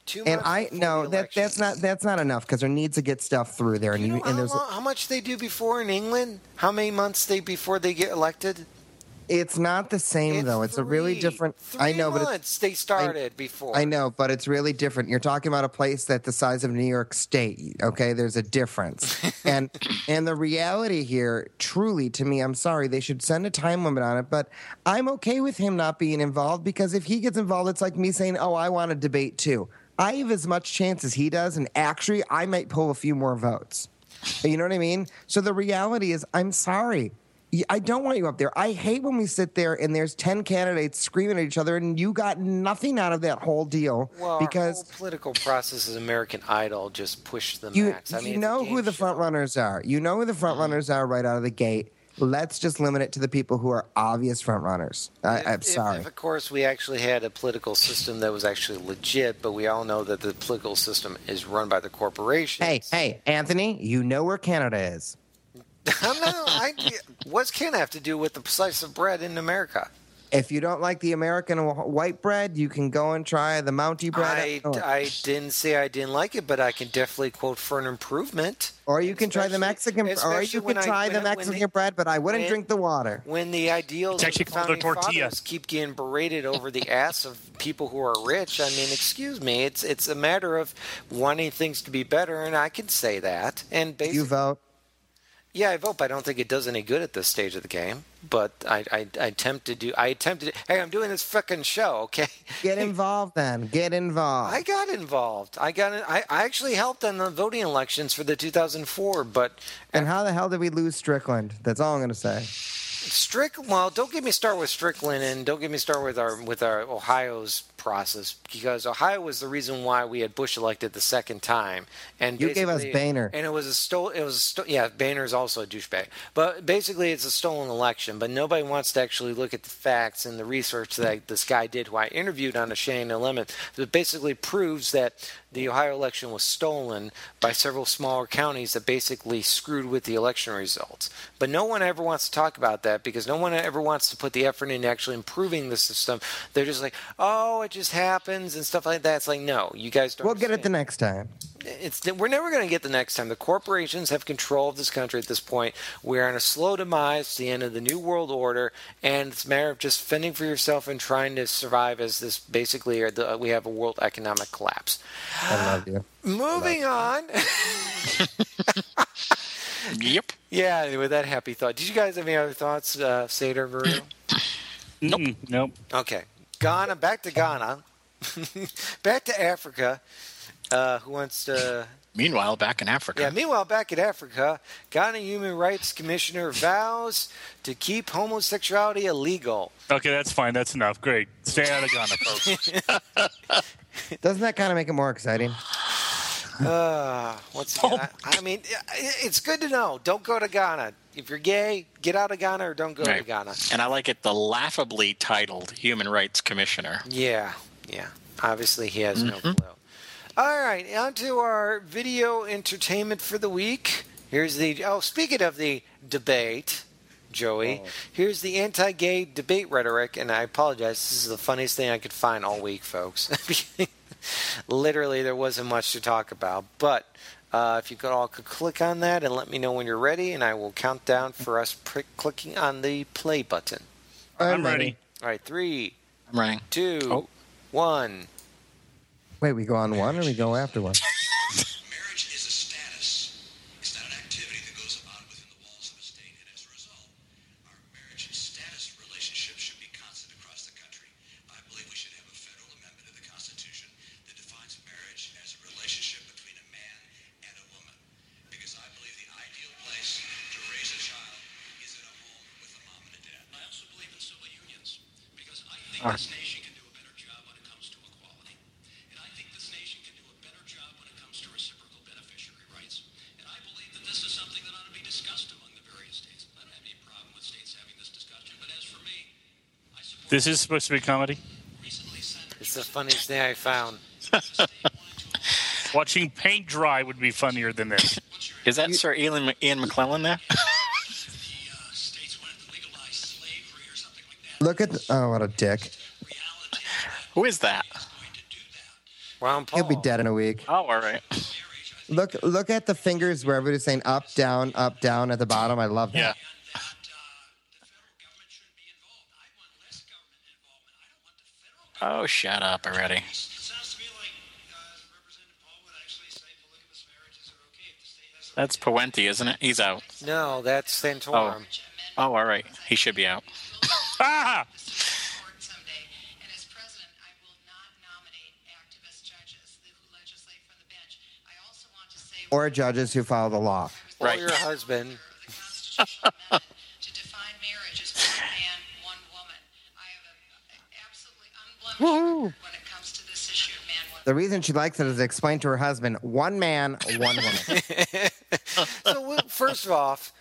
[SPEAKER 2] two
[SPEAKER 1] and I no that that's not that's not enough because there needs to get stuff through there and
[SPEAKER 2] You
[SPEAKER 1] you,
[SPEAKER 2] know
[SPEAKER 1] and
[SPEAKER 2] how,
[SPEAKER 1] there's
[SPEAKER 2] long, how much they do before in England? How many months they before they get elected?
[SPEAKER 1] it's not the same though. It's a really different.
[SPEAKER 2] Three
[SPEAKER 1] I know, but it's,
[SPEAKER 2] they started before.
[SPEAKER 1] I know, but it's really different. You're talking about a place that the size of New York State. Okay, there's a difference, and and the reality here, truly, to me, I'm sorry, they should send a time limit on it. But I'm okay with him not being involved because if he gets involved, it's like me saying, "Oh, I want to debate too." I have as much chance as he does, and actually, I might pull a few more votes. You know what I mean? So the reality is, I'm sorry. I don't want you up there. I hate when we sit there and there's 10 candidates screaming at each other and you got nothing out of that whole deal
[SPEAKER 2] well,
[SPEAKER 1] because
[SPEAKER 2] political process is American Idol just pushed the
[SPEAKER 1] you,
[SPEAKER 2] max. I mean,
[SPEAKER 1] you know who the
[SPEAKER 2] show.
[SPEAKER 1] front runners are. You know who the mm-hmm. front runners are right out of the gate. Let's just limit it to the people who are obvious frontrunners. I,
[SPEAKER 2] If-
[SPEAKER 1] I'm sorry.
[SPEAKER 2] If, of course, we actually had a political system that was actually legit, but we all know that the political system is run by the corporations.
[SPEAKER 1] hey, hey, Anthony, you know where Canada is.
[SPEAKER 2] I'm not, I, what's Canada have to do with the slice of bread in America?
[SPEAKER 1] If you don't like the American white bread, you can go and try the Mountie bread.
[SPEAKER 2] I. I didn't say I didn't like it, but I can definitely quote for an improvement.
[SPEAKER 1] or you can try the
[SPEAKER 2] Especially-
[SPEAKER 1] Mexican, or you can try
[SPEAKER 2] when
[SPEAKER 1] the Mexican
[SPEAKER 2] they-
[SPEAKER 1] bread, but I wouldn't
[SPEAKER 2] when-
[SPEAKER 1] drink the water.
[SPEAKER 2] When the ideals
[SPEAKER 3] It's actually
[SPEAKER 2] of the
[SPEAKER 3] called a tortilla.
[SPEAKER 2] keep getting berated over the ass of people who are rich, I mean, excuse me, it's it's a matter of wanting things to be better, and I can say that. And basically,
[SPEAKER 1] You vote.
[SPEAKER 2] Yeah, I vote. but I don't think it does any good at this stage of the game. But I, I, I attempt to do. I attempted. Hey, I'm doing this fucking show. Okay.
[SPEAKER 1] Get involved then. Get involved.
[SPEAKER 2] I got involved. I got. I, I actually helped on the voting elections for the 2004. But
[SPEAKER 1] and how the hell did we lose Strickland? That's all I'm going to say.
[SPEAKER 2] Strick. Well, don't get me start with Strickland, and don't get me start with our with our Ohio's process because Ohio was the reason why we had Bush elected the second time. And
[SPEAKER 1] You gave us Boehner.
[SPEAKER 2] and it was a stole. It was a sto- yeah. Boehner's also a douchebag, but basically it's a stolen election. But nobody wants to actually look at the facts and the research that this guy did, who I interviewed on a Shane Limit, that basically proves that the Ohio election was stolen by several smaller counties that basically screwed with the election results. But no one ever wants to talk about that because no one ever wants to put the effort into actually improving the system. They're just like, oh, it just happens and stuff like that. It's like, no, you guys don't.
[SPEAKER 1] We'll get it the next time.
[SPEAKER 2] it's we're never going to get the next time. The corporations have control of this country at this point. We're on a slow demise, the end of the new world order, and it's a matter of just fending for yourself and trying to survive as this basically are the, we have a world economic collapse.
[SPEAKER 1] I love you.
[SPEAKER 2] Moving on.
[SPEAKER 4] Yep.
[SPEAKER 2] Yeah, with that happy thought. Did you guys have any other thoughts, uh, Satyr Virgo?
[SPEAKER 3] Nope. Nope.
[SPEAKER 2] Okay. Ghana, back to Ghana. back to Africa. Uh, who wants to.
[SPEAKER 4] Meanwhile, back in Africa.
[SPEAKER 2] Yeah, meanwhile, back in Africa, Ghana Human Rights Commissioner vows to keep homosexuality illegal.
[SPEAKER 3] Okay, that's fine. That's enough. Great. Stay out of Ghana, folks.
[SPEAKER 1] Doesn't that kind of make it more exciting?
[SPEAKER 2] Uh, once again, I, I mean, it's good to know. Don't go to Ghana. If you're gay, get out of Ghana or don't go to Ghana.
[SPEAKER 4] And I like it the laughably titled Human Rights Commissioner.
[SPEAKER 2] Yeah, yeah. Obviously, he has no clue. All right, on to our video entertainment for the week. Here's the. Oh, speaking of the debate, Joey, here's the anti gay debate rhetoric, and I apologize. This is the funniest thing I could find all week, folks. Literally, there wasn't much to talk about. But uh, if you could all could click on that and let me know when you're ready, and I will count down for us prick clicking on the play button.
[SPEAKER 3] I'm ready.
[SPEAKER 2] All right, three,
[SPEAKER 4] I'm running.
[SPEAKER 2] two,
[SPEAKER 4] Oh.
[SPEAKER 2] one.
[SPEAKER 1] Wait, we go on one or we go after one?
[SPEAKER 5] Support
[SPEAKER 3] This is supposed to be comedy.
[SPEAKER 5] recently sent
[SPEAKER 2] It's the funniest thing I found.
[SPEAKER 3] Watching paint dry would be funnier than this.
[SPEAKER 4] Is that Sir Ian, Ian McKellen there?
[SPEAKER 1] Look at oh, what a dick!
[SPEAKER 4] Who is that?
[SPEAKER 5] is going to do that.
[SPEAKER 2] Ron Paul.
[SPEAKER 1] He'll be dead in a week.
[SPEAKER 4] Oh, all right.
[SPEAKER 1] Look, look at the fingers where everybody's saying up, down, up, down at the bottom. I love that.
[SPEAKER 3] Yeah.
[SPEAKER 5] And that the federal government shouldn't be involved. I want less government involvement. I don't want the federal government.
[SPEAKER 4] Oh, shut up already.
[SPEAKER 5] It sounds to me like Representative Paul would actually say polygamous marriages are okay if the state has.
[SPEAKER 4] That's Pawlenty, isn't it? He's out.
[SPEAKER 2] No, that's Santorum.
[SPEAKER 4] Oh, oh all right. He should be out.
[SPEAKER 3] Ah!
[SPEAKER 6] court someday. And as president, I will not nominate activist judges who legislate from the bench. I also want to say
[SPEAKER 1] Or judges who follow the law.
[SPEAKER 2] Or
[SPEAKER 4] Right.
[SPEAKER 2] your husband.
[SPEAKER 6] the constitutional amendment to define marriage as one man, one woman. I have a absolutely unblemished record when it comes to this issue of man, woman.
[SPEAKER 1] The reason she likes it is explained to her husband: one man, one woman.
[SPEAKER 2] So well, first off,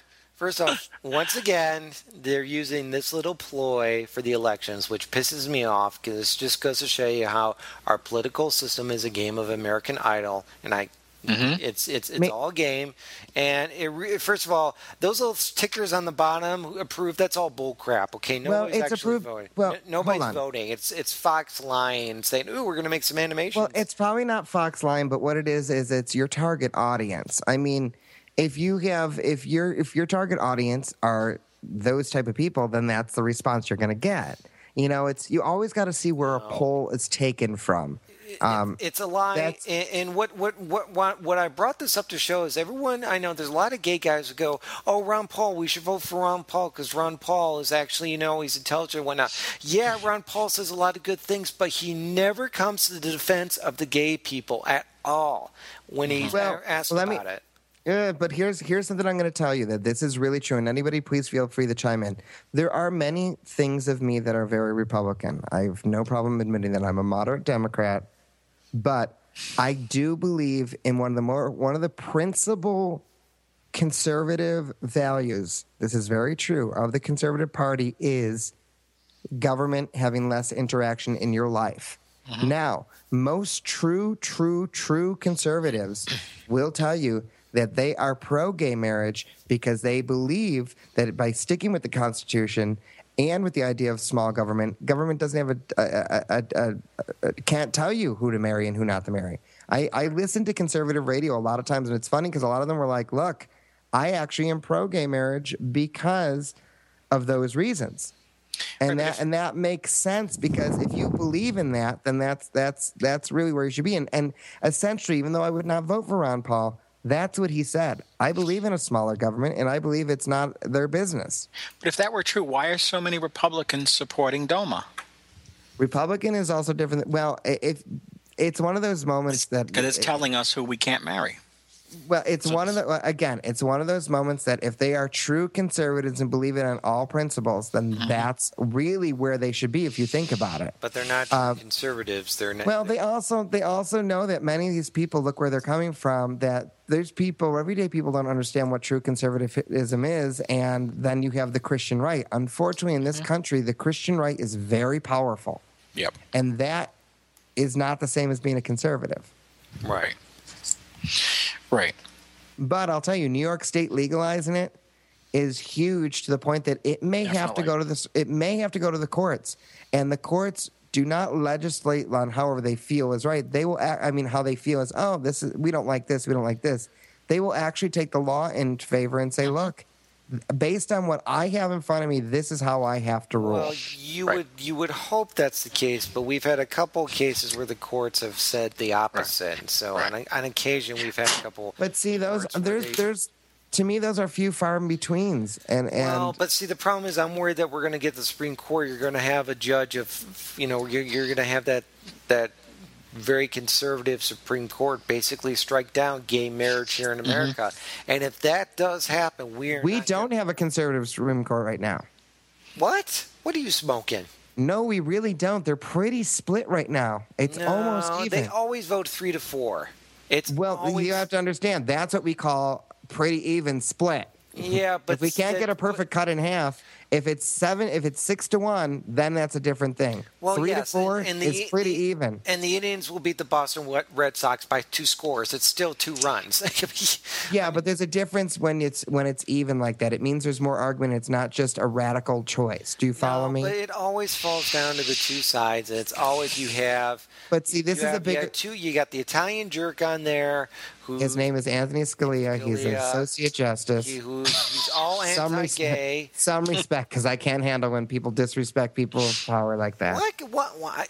[SPEAKER 2] first off, once again, they're using this little ploy for the elections, which pisses me off because this just goes to show you how our political system is a game of American Idol, and I. Mm-hmm. It's it's it's
[SPEAKER 1] Me-
[SPEAKER 2] all game, and it re- first of all, those little tickers on the bottom approved. That's all bull crap. Okay,
[SPEAKER 1] Well,
[SPEAKER 2] nobody's
[SPEAKER 1] it's
[SPEAKER 2] actually
[SPEAKER 1] approved-
[SPEAKER 2] voting.
[SPEAKER 1] well,
[SPEAKER 2] N- nobody's voting. It's it's Fox lying saying, "Ooh, we're going to make some animations."
[SPEAKER 1] Well, it's probably not Fox Line, but what it is is it's your target audience. I mean, if you have if your if your target audience are those type of people, then that's the response you're going to get. You know, it's you always got to see where a poll is taken from. Um,
[SPEAKER 2] it's a lie. And, and what, what what what I brought this up to show is everyone I know. There's a lot of gay guys who go, "Oh, Ron Paul, we should vote for Ron Paul because Ron Paul is actually, you know, he's intelligent and whatnot." Yeah, Ron Paul says a lot of good things, but he never comes to the defense of the gay people at all when he's
[SPEAKER 1] Well,
[SPEAKER 2] asked
[SPEAKER 1] me-
[SPEAKER 2] about it.
[SPEAKER 1] Yeah, but here's here's something I'm going to tell you that this is really true, and anybody please feel free to chime in. There are many things of me that are very Republican. I have no problem admitting that I'm a moderate Democrat, but I do believe in one of the more one of the principal conservative values. This is very true of the conservative party is government having less interaction in your life. Uh-huh. Now, most true, true, true conservatives will tell you that they are pro gay marriage because they believe that by sticking with the Constitution and with the idea of small government, government doesn't have a, a, a, a, can't tell you who to marry and who not to marry. I, I listen to conservative radio a lot of times, and it's funny because a lot of them were like, "Look, I actually am pro gay marriage because of those reasons." and that and that makes sense because if you believe in that, then that's that's that's really where you should be. And and essentially, even though I would not vote for Ron Paul, That's what he said. I believe in a smaller government, and I believe it's not their business.
[SPEAKER 4] But if that were true, why are so many Republicans supporting DOMA?
[SPEAKER 1] Republican is also different. Well, if it's one of those moments that
[SPEAKER 4] Because it's telling us who we can't marry.
[SPEAKER 1] Well, it's one of the again, it's one of those moments that if they are true conservatives and believe in on all principles, then
[SPEAKER 4] Mm-hmm.
[SPEAKER 1] that's really where they should be if you think about it.
[SPEAKER 2] But they're not
[SPEAKER 1] Uh,
[SPEAKER 2] conservatives. They're not.
[SPEAKER 1] Well, they also they also know that many of these people look where they're coming from. That there's people, everyday people don't understand what true conservatism is, and then you have the Christian right. Unfortunately, in this
[SPEAKER 4] Mm-hmm.
[SPEAKER 1] country, the Christian right is very powerful,
[SPEAKER 4] Yep.
[SPEAKER 1] and that is not the same as being a conservative.
[SPEAKER 2] right.
[SPEAKER 4] Right.
[SPEAKER 1] But I'll tell you, New York State legalizing it is huge to the point that it may have to go to the it may have to go to the courts, and the courts do not legislate on however they feel is right. They will, act, I mean, how they feel is, oh, this is we don't like this, we don't like this. They will actually take the law in favor and say, look, based on what I have in front of me, this is how I have to rule.
[SPEAKER 2] Well, you
[SPEAKER 4] Right.
[SPEAKER 2] would you would hope that's the case, but we've had a couple cases where the courts have said the opposite. And so
[SPEAKER 4] Right.
[SPEAKER 2] on, on occasion, we've had a couple.
[SPEAKER 1] but see, those there's
[SPEAKER 2] they-
[SPEAKER 1] there's to me those are few far in betweens, and and
[SPEAKER 2] well, but see, the problem is, I'm worried that we're going to get the Supreme Court. You're going to have a judge of, you know, you're, you're going to have that that very conservative Supreme Court basically strike down gay marriage here in America. And if that does happen, we're
[SPEAKER 1] Mm-hmm. we don't
[SPEAKER 2] gonna-
[SPEAKER 1] have a conservative Supreme Court right now.
[SPEAKER 2] what? What are you smoking?
[SPEAKER 1] No, we really don't. They're pretty split right now. It's
[SPEAKER 2] No,
[SPEAKER 1] almost even.
[SPEAKER 2] They always vote three to four. It's
[SPEAKER 1] well,
[SPEAKER 2] always,
[SPEAKER 1] you have to understand that's what we call pretty even split.
[SPEAKER 2] yeah, but
[SPEAKER 1] if we can't
[SPEAKER 2] that-
[SPEAKER 1] get a perfect cut in half, if it's seven, if it's six to one, then that's a different thing.
[SPEAKER 2] Well,
[SPEAKER 1] Three
[SPEAKER 2] yes,
[SPEAKER 1] to four
[SPEAKER 2] and- the-
[SPEAKER 1] is pretty even.
[SPEAKER 2] and the Indians will beat the Boston Red Sox by two scores. It's still two runs.
[SPEAKER 1] Yeah, but there's a difference when it's when it's even like that. It means there's more argument. It's not just a radical choice. Do you follow
[SPEAKER 2] No,
[SPEAKER 1] me?
[SPEAKER 2] But it always falls down to the two sides. It's always you have.
[SPEAKER 1] But see, this is a
[SPEAKER 2] have- you
[SPEAKER 1] big-
[SPEAKER 2] have two. You got the Italian jerk on there. Who
[SPEAKER 1] His name is Anthony Scalia. He's an associate justice.
[SPEAKER 2] He, he's all
[SPEAKER 1] some
[SPEAKER 2] anti-gay.
[SPEAKER 1] respect, some respect, because I can't handle when people disrespect people of power like that.
[SPEAKER 2] What? What? What?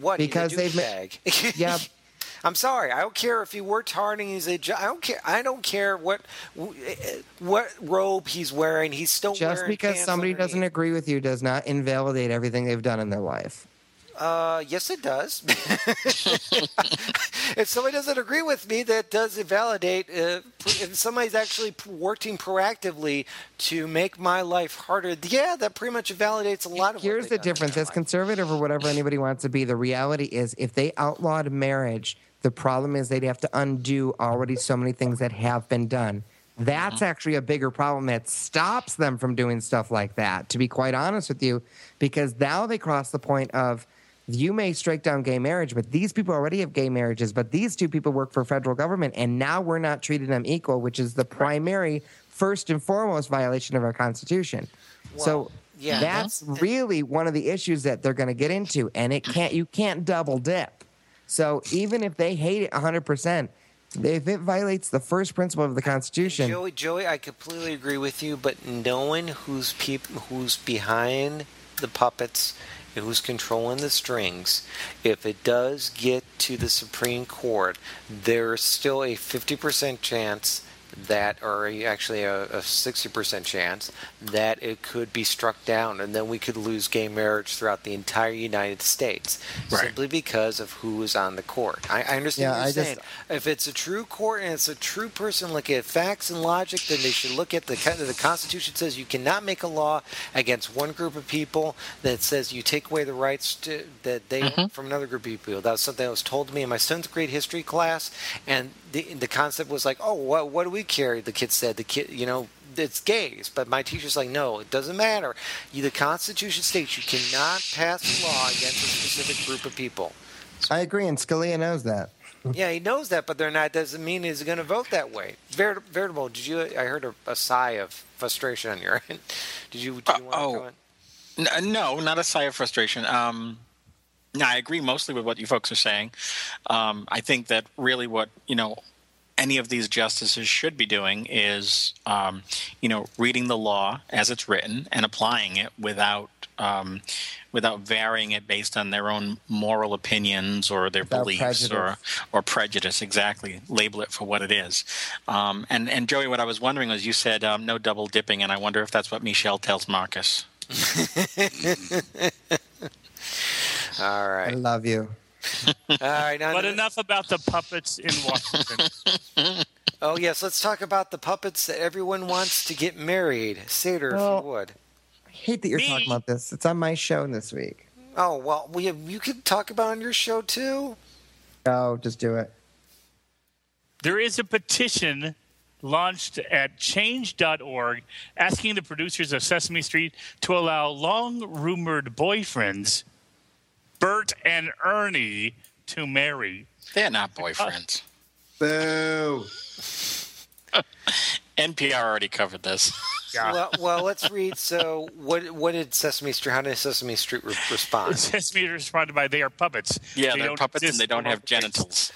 [SPEAKER 2] What?
[SPEAKER 1] Because they've ma- Yeah,
[SPEAKER 2] I'm sorry. I don't care if he worked hard and he's a. ju- I don't care. I don't care what eh, what robe he's wearing. He's still
[SPEAKER 1] just because somebody doesn't agree with you does not invalidate everything they've done in their life.
[SPEAKER 2] Uh, yes, it does. if somebody doesn't agree with me, that does invalidate. Uh, if somebody's actually working proactively to make my life harder, yeah, that pretty much validates a lot of. what
[SPEAKER 1] Here's the
[SPEAKER 2] done
[SPEAKER 1] difference: as
[SPEAKER 2] life.
[SPEAKER 1] conservative or whatever anybody wants to be, the reality is, if they outlawed marriage, the problem is they'd have to undo already so many things that have been done. That's
[SPEAKER 2] Mm-hmm.
[SPEAKER 1] actually a bigger problem that stops them from doing stuff like that. To be quite honest with you, because now they cross the point of you may strike down gay marriage, but these people already have gay marriages. But these two people work for federal government, and now we're not treating them equal, which is the primary, first and foremost violation of our Constitution. so
[SPEAKER 2] yeah.
[SPEAKER 1] that's really one of the issues that they're going to get into, and it can't you can't double dip. So even if they hate it 100, percent if it violates the first principle of the Constitution,
[SPEAKER 2] Joey, Joey, I completely agree with you, but knowing who's peop- who's behind the puppets who's controlling the strings, if it does get to the Supreme Court, there's still a 50% chance that, or actually a, a 60% chance, that it could be struck down, and then we could lose gay marriage throughout the entire United States
[SPEAKER 4] Right.
[SPEAKER 2] simply because of who is on the court. I, I understand
[SPEAKER 1] Yeah,
[SPEAKER 2] what you're
[SPEAKER 1] I just-
[SPEAKER 2] If it's a true court and it's a true person looking at facts and logic, then they should look at the the Constitution says you cannot make a law against one group of people that says you take away the rights to, that they own from another group of people. That was something that was told to me in my seventh grade history class, and the the concept was like, oh, what what do we care? The kid said the kid, you know. It's gays, but my teacher's like, no, it doesn't matter. You, the Constitution states you cannot pass a law against a specific group of people.
[SPEAKER 1] I agree, and Scalia knows that.
[SPEAKER 2] Yeah, he knows that, but they're not. Doesn't mean he's going to vote that way. Verit- veritable. Did you? I heard a, a sigh of frustration on your end. Did you? Did you
[SPEAKER 4] Uh,
[SPEAKER 2] want
[SPEAKER 4] oh.
[SPEAKER 2] to?
[SPEAKER 4] N- No, not a sigh of frustration. Um, no, I agree mostly with what you folks are saying. Um, I think that really what you know any of these justices should be doing is um, you know reading the law as it's written and applying it without um, without varying it based on their own moral opinions or their
[SPEAKER 1] Without
[SPEAKER 4] beliefs or
[SPEAKER 1] prejudice.
[SPEAKER 4] or prejudice. Exactly, label it for what it is. Um, and and Joey, what I was wondering was, you said um, no double dipping, and I wonder if that's what Michelle tells Marcus.
[SPEAKER 2] All
[SPEAKER 1] I love you.
[SPEAKER 2] All right. Now,
[SPEAKER 3] But enough about the puppets in Washington.
[SPEAKER 2] Oh, yes. Let's talk about the puppets that everyone wants to get married. Satyr, if you would.
[SPEAKER 1] I hate that you're
[SPEAKER 3] Me?
[SPEAKER 1] talking about this. It's on my show this week.
[SPEAKER 2] Oh, well, we have, you could talk about it on your show, too.
[SPEAKER 1] Oh, just do it.
[SPEAKER 3] there is a petition launched at change.org asking the producers of Sesame Street to allow long rumored boyfriends, Bert and Ernie, to marry.
[SPEAKER 4] They're not boyfriends.
[SPEAKER 1] Boo.
[SPEAKER 4] NPR already covered this.
[SPEAKER 2] Well, well, let's read. So, what what did Sesame Street? How did Sesame Street re- respond?
[SPEAKER 3] Sesame Street responded by, they are puppets.
[SPEAKER 4] Yeah,
[SPEAKER 3] They
[SPEAKER 4] they're puppets and they don't have genitals.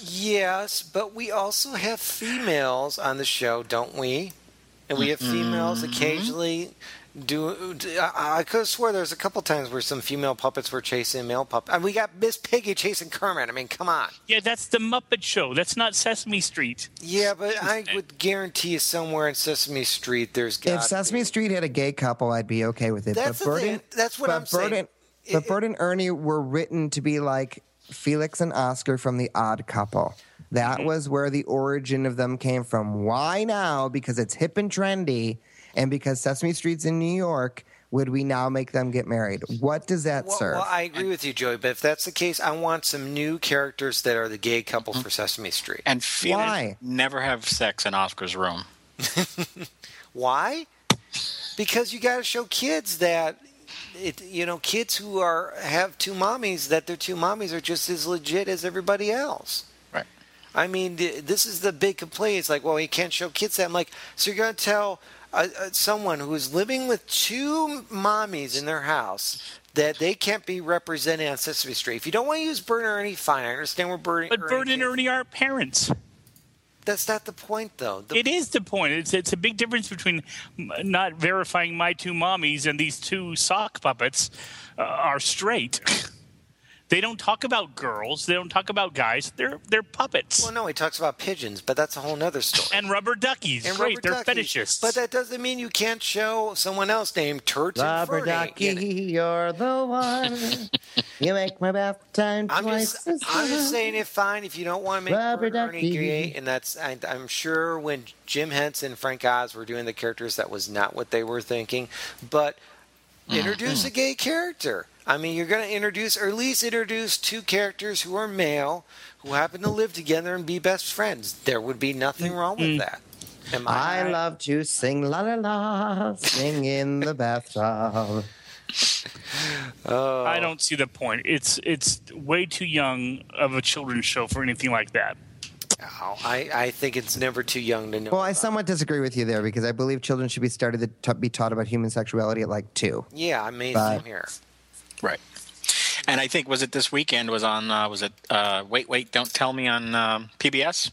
[SPEAKER 2] yes, but we also have females on the show, don't we? And we have mm-hmm. females occasionally do. do- I, I could have swore there's a couple times where some female puppets were chasing male puppets. And we got Miss Piggy chasing Kermit. I mean, come on.
[SPEAKER 3] Yeah, that's the Muppet Show. That's not Sesame Street.
[SPEAKER 2] Yeah, but I would guarantee you somewhere in Sesame Street there's got.
[SPEAKER 1] If Sesame Street had a gay couple, I'd be okay with it.
[SPEAKER 2] That's
[SPEAKER 1] but
[SPEAKER 2] the
[SPEAKER 1] Bert
[SPEAKER 2] thing.
[SPEAKER 1] and,
[SPEAKER 2] That's what
[SPEAKER 1] but
[SPEAKER 2] I'm
[SPEAKER 1] Bert
[SPEAKER 2] saying.
[SPEAKER 1] And,
[SPEAKER 2] It-
[SPEAKER 1] but Bert and Ernie were written to be like Felix and Oscar from The Odd Couple. That
[SPEAKER 2] Mm-hmm.
[SPEAKER 1] was where the origin of them came from. Why now? Because it's hip and trendy, and because Sesame Street's in New York, would we now make them get married? What does that
[SPEAKER 2] Well,
[SPEAKER 1] serve?
[SPEAKER 2] well, I agree with you, Joey. But if that's the case, I want some new characters that are the gay couple mm-hmm. for Sesame Street.
[SPEAKER 4] And Felix
[SPEAKER 1] Why?
[SPEAKER 4] never have sex in Oscar's room.
[SPEAKER 2] Why? Because you got to show kids that it, you know, kids who are have two mommies that their two mommies are just as legit as everybody else.
[SPEAKER 4] Right.
[SPEAKER 2] I mean, th- this is the big complaint. It's like, well, you can't show kids that. I'm like, so you're going to tell uh, someone who is living with two mommies in their house that they can't be represented on Sesame Street. If you don't want to use Bert and Ernie, fine. I understand where Bert,
[SPEAKER 3] But Bert and Ernie aren't parents.
[SPEAKER 2] That's not the point, though. The,
[SPEAKER 3] It is the point. It's it's a big difference between not verifying my two mommies and these two sock puppets uh, are straight. they don't talk about girls. They don't talk about guys. They're they're puppets
[SPEAKER 2] well, no, he talks about pigeons, but that's a whole other story.
[SPEAKER 3] and rubber duckies.
[SPEAKER 2] and
[SPEAKER 3] Great,
[SPEAKER 2] rubber
[SPEAKER 3] they're
[SPEAKER 2] duckies.
[SPEAKER 3] fetishists.
[SPEAKER 2] But that doesn't mean you can't show someone else named Turt
[SPEAKER 1] Rubber
[SPEAKER 2] Fernie.
[SPEAKER 1] ducky,
[SPEAKER 2] You know,
[SPEAKER 1] you're the one. you make my bath time
[SPEAKER 2] I'm
[SPEAKER 1] twice
[SPEAKER 2] just,
[SPEAKER 1] as
[SPEAKER 2] I'm just saying it fine if you don't want to make
[SPEAKER 1] Rubber
[SPEAKER 2] Bert and Ernie
[SPEAKER 1] ducky.
[SPEAKER 2] gay, and that's I, I'm sure when Jim Henson and Frank Oz were doing the characters, that was not what they were thinking. But Mm-hmm. introduce a gay character. I mean, you're going to introduce, or at least introduce two characters who are male, who happen to live together and be best friends. There would be nothing wrong with mm-hmm. that. Am I,
[SPEAKER 1] I love to sing la la la, sing in the bathtub.
[SPEAKER 2] Oh.
[SPEAKER 3] I don't see the point. It's it's way too young of a children's show for anything like that.
[SPEAKER 2] Oh, I, I think it's never too young to know.
[SPEAKER 1] Well, I
[SPEAKER 2] about.
[SPEAKER 1] somewhat disagree with you there because I believe children should be started to ta- be taught about human sexuality at like two.
[SPEAKER 2] Yeah, I mean,
[SPEAKER 1] But-
[SPEAKER 2] same here.
[SPEAKER 4] Right. And I think was it this weekend was on uh, was it uh, Wait Wait Don't Tell Me on um, PBS,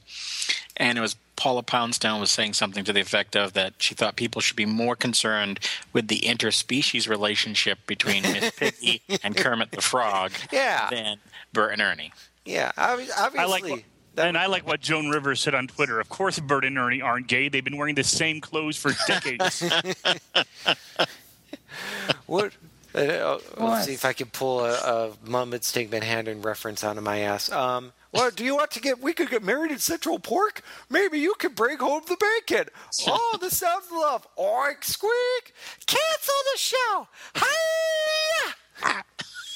[SPEAKER 4] and it was Paula Poundstone was saying something to the effect of that she thought people should be more concerned with the interspecies relationship between Miss Piggy and Kermit the Frog
[SPEAKER 2] Yeah.
[SPEAKER 4] than Bert and Ernie.
[SPEAKER 2] Yeah, obviously.
[SPEAKER 3] I like what, and I like what Joan Rivers said on Twitter. Of course, Bert and Ernie aren't gay. They've been wearing the same clothes for decades.
[SPEAKER 2] What? Uh, uh, let's see if I can pull a, a Muppets Take Manhattan reference onto my ass. Um, well, do you want to get? We could get married in Central Park. Maybe you could bring home the bacon. Oh, the sound of love. Oink squeak. Cancel the show. Hi.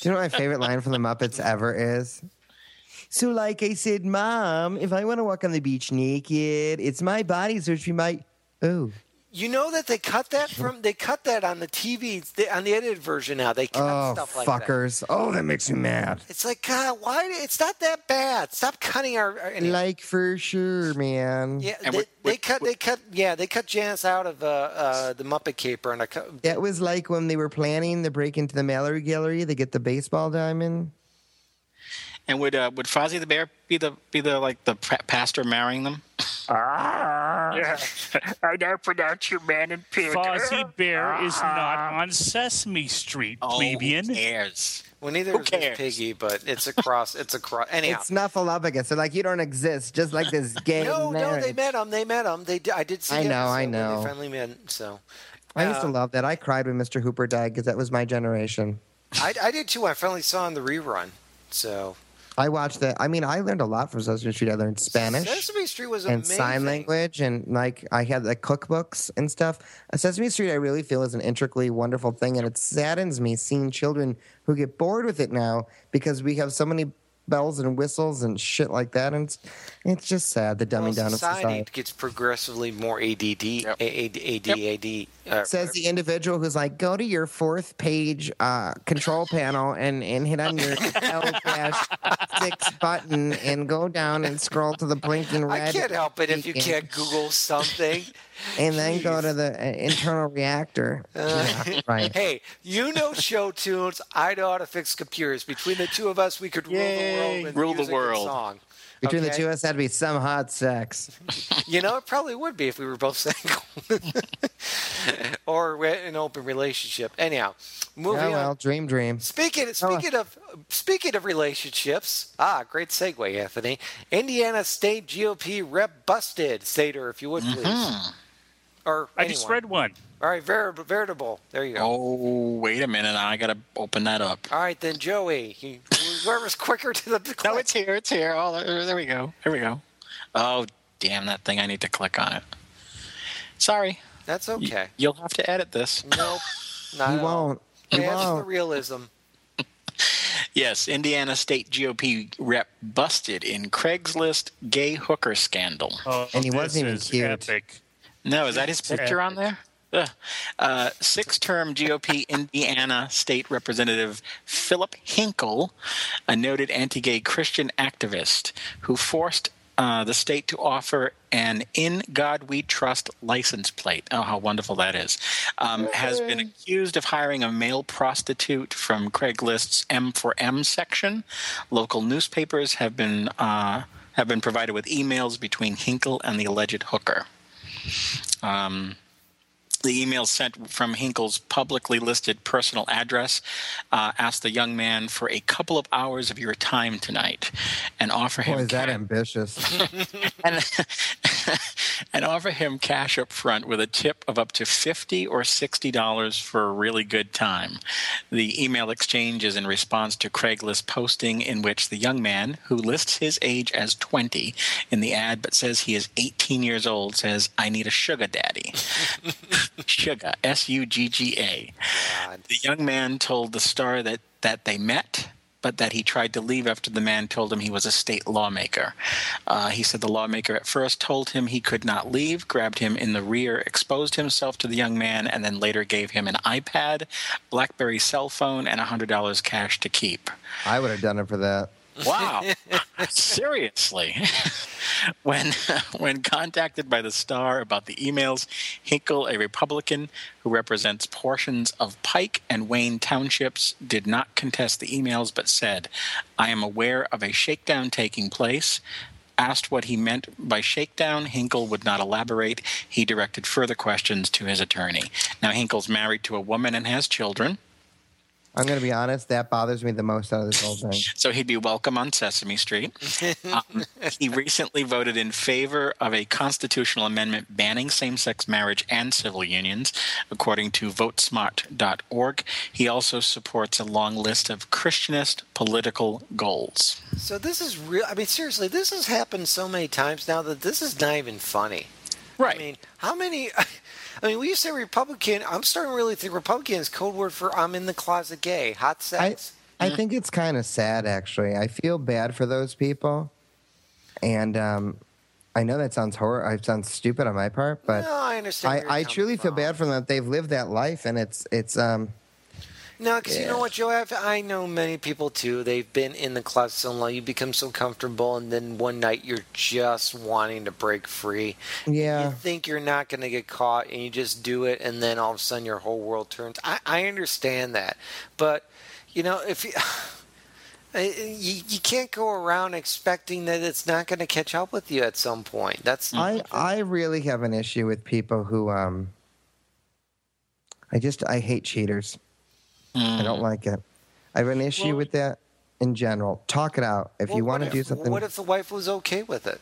[SPEAKER 1] Do you know what my favorite line from the Muppets ever is? So, like I said, Mom, if I want to walk on the beach naked, it's my body, so it should be my. Oh.
[SPEAKER 2] You know that they cut that from they cut that on the TV they, on the edited version now. They cut
[SPEAKER 1] Oh,
[SPEAKER 2] stuff like that.
[SPEAKER 1] fuckers. Oh, that makes me mad.
[SPEAKER 2] It's like God, why? It's not that bad. Stop cutting our. our anyway.
[SPEAKER 1] Like, for sure, man.
[SPEAKER 2] Yeah,
[SPEAKER 4] And
[SPEAKER 2] they,
[SPEAKER 4] what-
[SPEAKER 2] they
[SPEAKER 4] what-
[SPEAKER 2] cut. They cut. Yeah, they cut Janice out of uh, uh, the Muppet Caper, and I cut.
[SPEAKER 1] That was like when they were planning the break into the Mallory Gallery. They get the baseball diamond.
[SPEAKER 4] And would uh, would Fozzie the Bear be the be the like the pastor marrying them? Ah, yeah.
[SPEAKER 3] I now pronounce your man and pig. Fozzie Bear is not on Sesame Street,
[SPEAKER 4] Oh,
[SPEAKER 3] plebeian.
[SPEAKER 4] who cares?
[SPEAKER 2] Well, neither
[SPEAKER 4] Who
[SPEAKER 2] is Miss
[SPEAKER 4] cares?
[SPEAKER 2] Piggy, but it's a cross. It's a cross. Anyhow,
[SPEAKER 1] It's Snuffleupagus. They're like, you don't exist, just like this gay
[SPEAKER 2] no, no, they met him. They met him. They, di- I did see.
[SPEAKER 1] I know, I
[SPEAKER 2] episode where
[SPEAKER 1] know.
[SPEAKER 2] They finally met. So,
[SPEAKER 1] I used to
[SPEAKER 2] Uh,
[SPEAKER 1] love that. I cried when Mr. Hooper died because that was my generation.
[SPEAKER 2] I, I did too. I finally saw in the rerun. So,
[SPEAKER 1] I watched that. I mean, I learned a lot from Sesame Street. I learned Spanish.
[SPEAKER 2] Sesame Street was
[SPEAKER 1] and
[SPEAKER 2] amazing.
[SPEAKER 1] sign language and like I had like cookbooks and stuff. Uh, Sesame Street I really feel is an intricately wonderful thing and it saddens me seeing children who get bored with it now because we have so many bells and whistles and shit like that and it's, it's just sad the
[SPEAKER 2] Well,
[SPEAKER 1] dumbing down of
[SPEAKER 2] society,
[SPEAKER 1] society.
[SPEAKER 2] gets progressively more ADD,
[SPEAKER 4] Yep.
[SPEAKER 2] AD, AD, uh,
[SPEAKER 1] Says the individual who's like, go to your fourth page uh, control panel and, and hit on your L dash six button and go down and scroll to the blinking red.
[SPEAKER 2] I can't help it if you
[SPEAKER 1] beacon.
[SPEAKER 2] can't Google something.
[SPEAKER 1] and then go to the uh, internal reactor. Yeah, right.
[SPEAKER 2] hey, you know show tunes. I know how to fix computers. Between the two of us, we could rule the world. with
[SPEAKER 4] Rule the
[SPEAKER 2] music and
[SPEAKER 4] world.
[SPEAKER 2] Song.
[SPEAKER 1] Between the two of us, that'd be some hot sex.
[SPEAKER 2] You know, it probably would be if we were both single. or we're in an open relationship. Anyhow, moving
[SPEAKER 1] Oh
[SPEAKER 2] on.
[SPEAKER 1] well, dream, dream.
[SPEAKER 2] Speaking speaking of speaking of relationships, ah, great segue, Anthony. Indiana State GOP rep busted. Satyr, if you would please. Or
[SPEAKER 3] I just read one.
[SPEAKER 2] All right, ver- veritable. There you go.
[SPEAKER 4] Oh, wait a minute. I got to open that up.
[SPEAKER 2] All right, then Joey. He, whoever's quicker to the click.
[SPEAKER 4] No, it's here. It's here. Oh, there, there we go. Here we go. Oh, damn that thing. I need to click on it. Sorry.
[SPEAKER 2] That's
[SPEAKER 4] Y-
[SPEAKER 2] okay.
[SPEAKER 4] You'll have to edit this.
[SPEAKER 2] Nope. Not
[SPEAKER 1] He
[SPEAKER 2] at all.
[SPEAKER 1] won't. He
[SPEAKER 2] That's the
[SPEAKER 1] won't.
[SPEAKER 2] realism.
[SPEAKER 4] Yes, Indiana State GOP rep busted in Craigslist gay hooker scandal.
[SPEAKER 3] Oh,
[SPEAKER 1] And he wasn't even
[SPEAKER 3] is
[SPEAKER 1] cute.
[SPEAKER 3] Epic.
[SPEAKER 4] No, is that his picture on there? Uh, six-term GOP Indiana State Representative Philip Hinkle, a noted anti-gay Christian activist who forced uh, the state to offer an "In God We Trust" license plate. Oh, how wonderful that is! Um, has been accused of hiring a male prostitute from Craigslist's M4M section. Local newspapers have been uh, have been provided with emails between Hinkle and the alleged hooker. Um, the email sent from Hinkle's publicly listed personal address uh, asked the young man for a couple of hours of your time tonight and offer him
[SPEAKER 1] Boy, is that
[SPEAKER 4] ca-
[SPEAKER 1] ambitious.
[SPEAKER 4] and, and offer him cash up front with a tip of up to 50 or 60 dollars for a really good time. The email exchange is in response to Craigslist posting in which the young man, who lists his age as 20 in the ad but says he is 18 years old, says, I need a sugar daddy. sugar, S U G G A. The young man told the star that, that they met, but that he tried to leave after the man told him he was a state lawmaker. Uh, he said the lawmaker at first told him he could not leave, grabbed him in the rear, exposed himself to the young man, and then later gave him an iPad, Blackberry cell phone, and $100 cash to keep.
[SPEAKER 1] I would have done it for that.
[SPEAKER 4] Wow. Seriously. when when contacted by the Star about the emails, Hinkle, a Republican who represents portions of Pike and Wayne townships, did not contest the emails but said, "I am aware of a shakedown taking place." Asked what he meant by shakedown, Hinkle would not elaborate. He directed further questions to his attorney. Now, Hinkle's married to a woman and has children.
[SPEAKER 1] I'm going to be honest, that bothers me the most out of this whole thing.
[SPEAKER 4] So he'd be welcome on Sesame Street. Um, he recently voted in favor of a constitutional amendment banning same sex marriage and civil unions, according to votesmart.org. He also supports a long list of Christianist political goals.
[SPEAKER 2] So this is real. I mean, seriously, this has happened so many times now that this is not even funny.
[SPEAKER 4] Right.
[SPEAKER 2] I mean, how many? I mean, when you say Republican, I'm starting to really think Republican is code word for I'm in the closet gay, hot sex.
[SPEAKER 1] I think it's kind of sad, actually. I feel bad for those people. And um, I know that sounds hor- it sounds stupid on my part, but
[SPEAKER 2] no, I understand.
[SPEAKER 1] I, I truly feel bad for them that they've lived that life, and it's it's um
[SPEAKER 2] No, because you know what, Joe? I've, I know many people too. They've been in the closet so long, you become so comfortable, and then one night you're just wanting to break free.
[SPEAKER 1] yeah.
[SPEAKER 2] You think you're not going to get caught, and you just do it, and then all of a sudden your whole world turns. I, I understand that, but you know, if you, You, you can't go around expecting that it's not going to catch up with you at some point. That's
[SPEAKER 1] I I really have an issue with people who um. I just I hate cheaters. I don't like it. I have an issue
[SPEAKER 3] Well-
[SPEAKER 1] with that in general. Talk it out. If you want to do something,
[SPEAKER 2] What if the wife was okay with it?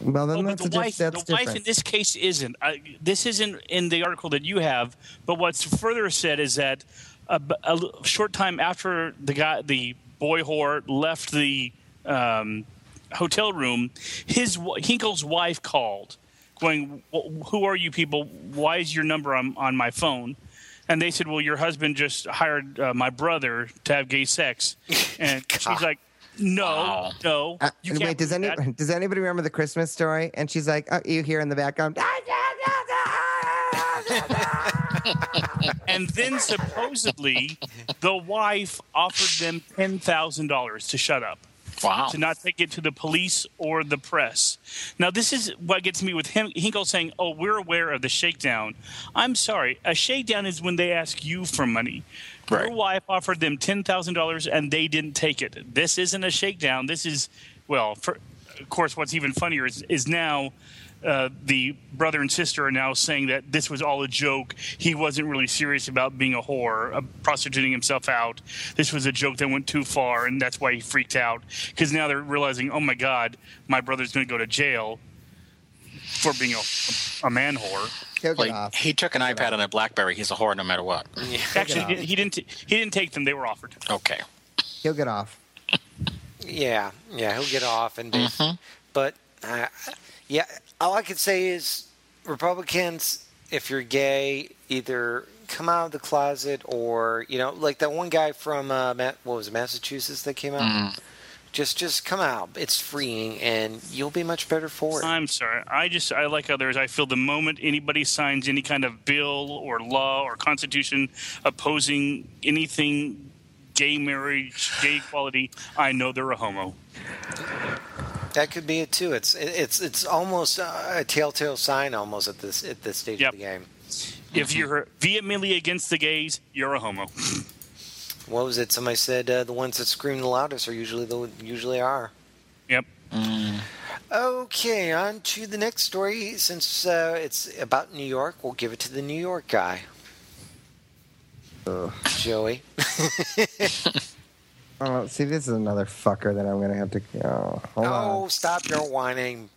[SPEAKER 1] well then
[SPEAKER 3] Oh,
[SPEAKER 1] that's
[SPEAKER 3] the
[SPEAKER 1] a diff-
[SPEAKER 3] wife,
[SPEAKER 1] that's
[SPEAKER 3] the wife in this case isn't. I, this isn't in the article that you have. But what's further said is that a short time after the guy, the boy whore left the um, hotel room, his Hinkle's wife called, going, "Who are you people? Why is your number on on my phone?" And they said, "Well, your husband just hired uh, my brother to have gay sex," and she's like. No,
[SPEAKER 4] Wow.
[SPEAKER 3] no.
[SPEAKER 1] Uh,
[SPEAKER 3] you
[SPEAKER 1] wait,
[SPEAKER 3] can't
[SPEAKER 1] does
[SPEAKER 3] do
[SPEAKER 1] any
[SPEAKER 3] that."
[SPEAKER 1] does anybody remember the Christmas story? And she's like, oh, you hear in the background.
[SPEAKER 3] And then supposedly, the wife offered them ten thousand dollars to shut up,
[SPEAKER 4] Wow.
[SPEAKER 3] to not take it to the police or the press. Now, this is what gets me with him. Hinkle saying, "Oh, we're aware of the shakedown." I'm sorry, a shakedown is when they ask you for money.
[SPEAKER 4] Right.
[SPEAKER 3] Your wife offered them ten thousand dollars, and they didn't take it. This isn't a shakedown. This is, well, for, of course, what's even funnier is, is now. Uh, the brother and sister are now saying that this was all a joke. He wasn't really serious about being a whore, uh, prostituting himself out. This was a joke that went too far, and that's why he freaked out. Because now they're realizing, oh my God, my brother's going to go to jail for being a, a man whore.
[SPEAKER 1] He'll get
[SPEAKER 4] Like,
[SPEAKER 1] off.
[SPEAKER 4] he took an iPad and a BlackBerry. He's a whore no matter what.
[SPEAKER 3] Actually, he didn't, he didn't. He didn't take them; they were offered.
[SPEAKER 4] Okay.
[SPEAKER 1] He'll get off.
[SPEAKER 2] Yeah, yeah, he'll get off and be. But uh, yeah, all I could say is Republicans, if you're gay, either come out of the closet or you know, like that one guy from uh, what was it, Massachusetts that came out. Just, just come out. It's freeing, and you'll be much better for it.
[SPEAKER 3] I'm sorry. I just I like others. I feel the moment anybody signs any kind of bill or law or constitution opposing anything gay marriage, gay equality, I know they're a homo.
[SPEAKER 2] That could be it too. It's, it's, it's almost a telltale sign, almost at this at this stage
[SPEAKER 3] Yep.
[SPEAKER 2] of the game.
[SPEAKER 3] If you're vehemently against the gays, you're a homo.
[SPEAKER 2] What was it? Somebody said uh, the ones that scream the loudest are usually the usually are.
[SPEAKER 3] Yep.
[SPEAKER 2] Okay, on to the next story. Since uh, it's about New York, we'll give it to the New York guy. Joey.
[SPEAKER 1] Oh, see, this is another fucker that I'm gonna have to. Oh, hold
[SPEAKER 2] Oh,
[SPEAKER 1] on.
[SPEAKER 2] stop your whining.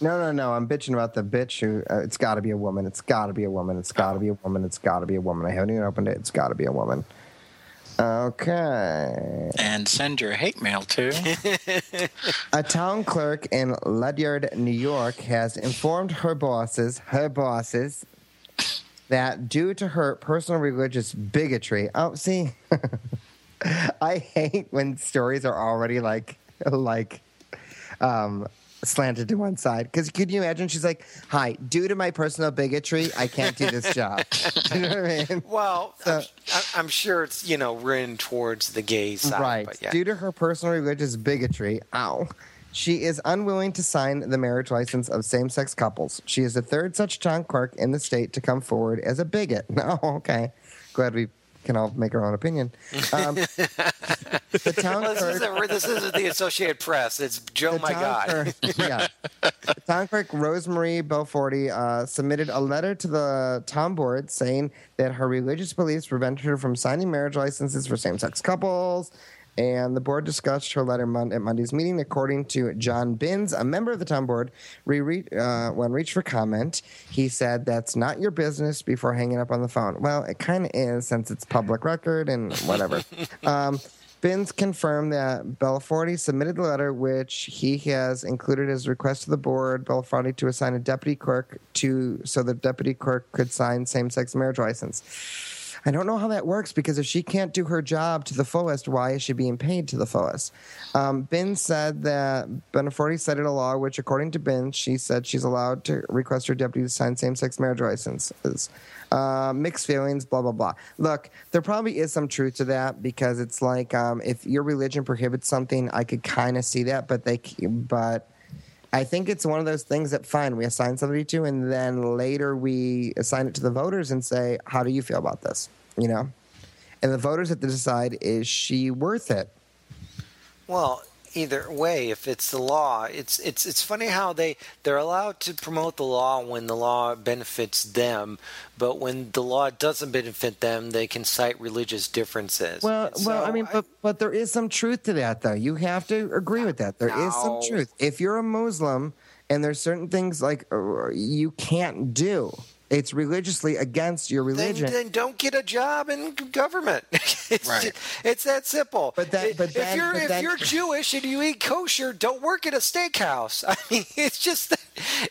[SPEAKER 1] No, no, no. I'm bitching about the bitch who. Uh, it's got to be a woman. It's got to be a woman. It's got to be a woman. It's got to be a woman. I haven't even opened it. It's got to be a woman. Okay.
[SPEAKER 4] And send your hate mail to.
[SPEAKER 1] A town clerk in Ledyard, New York, has informed her bosses, her bosses, that due to her personal religious bigotry. Oh, see, I hate when stories are already like, like, um, slanted to one side. Because could you imagine? She's like, "Hi, due to my personal bigotry, I can't do this job." you know what I mean?
[SPEAKER 2] Well,
[SPEAKER 1] So-
[SPEAKER 2] I'm, I'm sure it's you know written towards the gay side,
[SPEAKER 1] right.
[SPEAKER 2] But yeah.
[SPEAKER 1] Due to her personal religious bigotry, ow, she is unwilling to sign the marriage license of same sex couples. She is the third such town clerk in the state to come forward as a bigot. No, okay. Glad we can all make our own opinion. Um, the town
[SPEAKER 2] Well, this,
[SPEAKER 1] clerk.
[SPEAKER 2] isn't, this isn't the Associated Press. It's Joe, my God.
[SPEAKER 1] Clerk, yeah. The town clerk Rosemarie Belforti uh, submitted a letter to the town board saying that her religious beliefs prevented her from signing marriage licenses for same-sex couples. And the board discussed her letter mon- at Monday's meeting. According to John Binns, a member of the town board, re- uh, when reached for comment, he said, "That's not your business." Before hanging up on the phone. Well, it kind of is since it's public record and whatever. um, Binns confirmed that Belforti submitted the letter, which he has included as a request to the board. Belforti to assign a deputy clerk to so the deputy clerk could sign same-sex marriage license. I don't know how that works because if she can't do her job to the fullest, why is she being paid to the fullest? Um, Bin said that Beneforti cited a law which, according to Bin, she said she's allowed to request her deputy to sign same-sex marriage licenses. Uh, mixed feelings, blah blah blah. Look, there probably is some truth to that because it's like um, if your religion prohibits something, I could kind of see that, but they, but. I think it's one of those things that fine we assign somebody to, and then later we assign it to the voters and say, "How do you feel about this?" You know, and the voters have to decide: Is she worth it?
[SPEAKER 2] Well, either way, if it's the law, it's it's it's funny how they they're allowed to promote the law when the law benefits them, but when the law doesn't benefit them, they can cite religious differences.
[SPEAKER 1] Well,
[SPEAKER 2] And
[SPEAKER 1] well, I
[SPEAKER 2] so
[SPEAKER 1] mean, but but there is some truth to that, though. You have to agree with that. There is some truth. If you're a Muslim and there's certain things like uh, you can't do, it's religiously against your religion.
[SPEAKER 2] then don't get a job in government. it's,
[SPEAKER 4] Right.
[SPEAKER 2] ju- it's that simple.
[SPEAKER 1] But that- but
[SPEAKER 2] if you're
[SPEAKER 1] but
[SPEAKER 2] if
[SPEAKER 1] then-
[SPEAKER 2] you're Jewish and you eat kosher, don't work at a steakhouse. I mean, it's just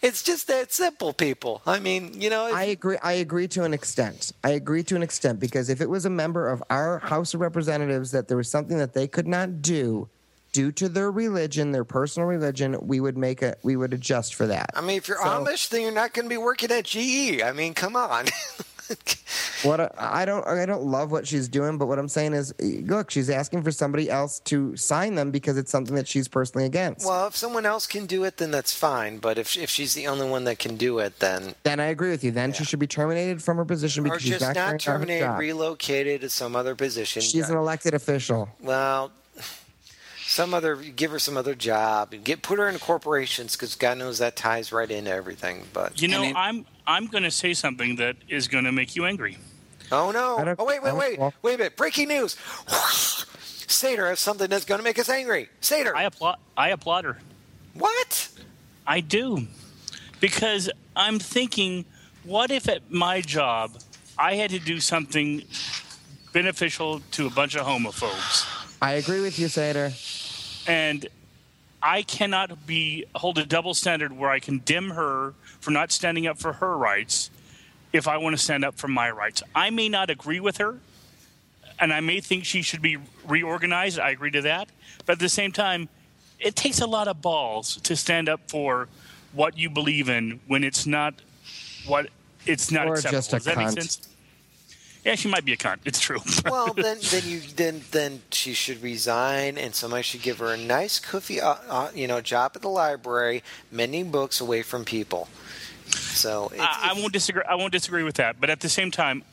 [SPEAKER 2] it's just that simple, people. I mean, you know, if-
[SPEAKER 1] I agree. I agree to an extent. I agree to an extent because if it was a member of our House of Representatives that there was something that they could not do due to their religion, their personal religion, we would make a we would adjust for that.
[SPEAKER 2] I mean, if you're
[SPEAKER 1] So-
[SPEAKER 2] Amish, then you're not going to be working at GE. I mean, come on.
[SPEAKER 1] What I- I don't I don't love what she's doing, but what I'm saying is, look, she's asking for somebody else to sign them because it's something that she's personally against.
[SPEAKER 2] well, if someone else can do it, then that's fine. But if if she's the only one that can do it, then
[SPEAKER 1] then I agree with you. Then she should be terminated from her position
[SPEAKER 2] or
[SPEAKER 1] because she's
[SPEAKER 2] just
[SPEAKER 1] not,
[SPEAKER 2] not terminated, relocated to some other position.
[SPEAKER 1] She's an elected official.
[SPEAKER 2] well. Some other, give her some other job, get put her in corporations because God knows that ties right into everything. But
[SPEAKER 3] You know,
[SPEAKER 4] it-
[SPEAKER 3] I'm I'm going to say something that is going to make you angry.
[SPEAKER 2] oh no! Oh wait,
[SPEAKER 1] I
[SPEAKER 2] wait, wait, wait a minute! Breaking news! Satyr has something that's going to make us angry. Satyr,
[SPEAKER 3] I applaud I applaud her.
[SPEAKER 2] what?
[SPEAKER 3] I do. Because I'm thinking, what if at my job I had to do something beneficial to a bunch of homophobes?
[SPEAKER 1] I agree with you, Satyr.
[SPEAKER 3] And I cannot be hold a double standard where I condemn her for not standing up for her rights if I want to stand up for my rights. I may not agree with her and I may think she should be reorganized. I agree to that. But at the same time, it takes a lot of balls to stand up for what you believe in when it's not what it's not
[SPEAKER 1] Or
[SPEAKER 3] acceptable.
[SPEAKER 1] just a
[SPEAKER 3] Does that make sense? Yeah, she might be a cunt. It's true.
[SPEAKER 2] Well, then, then you then then she should resign, and somebody should give her a nice, coofy, uh, uh, you know, job at the library, mending books away from people. So it's,
[SPEAKER 3] I, I won't disagree. I won't disagree with that. But at the same time,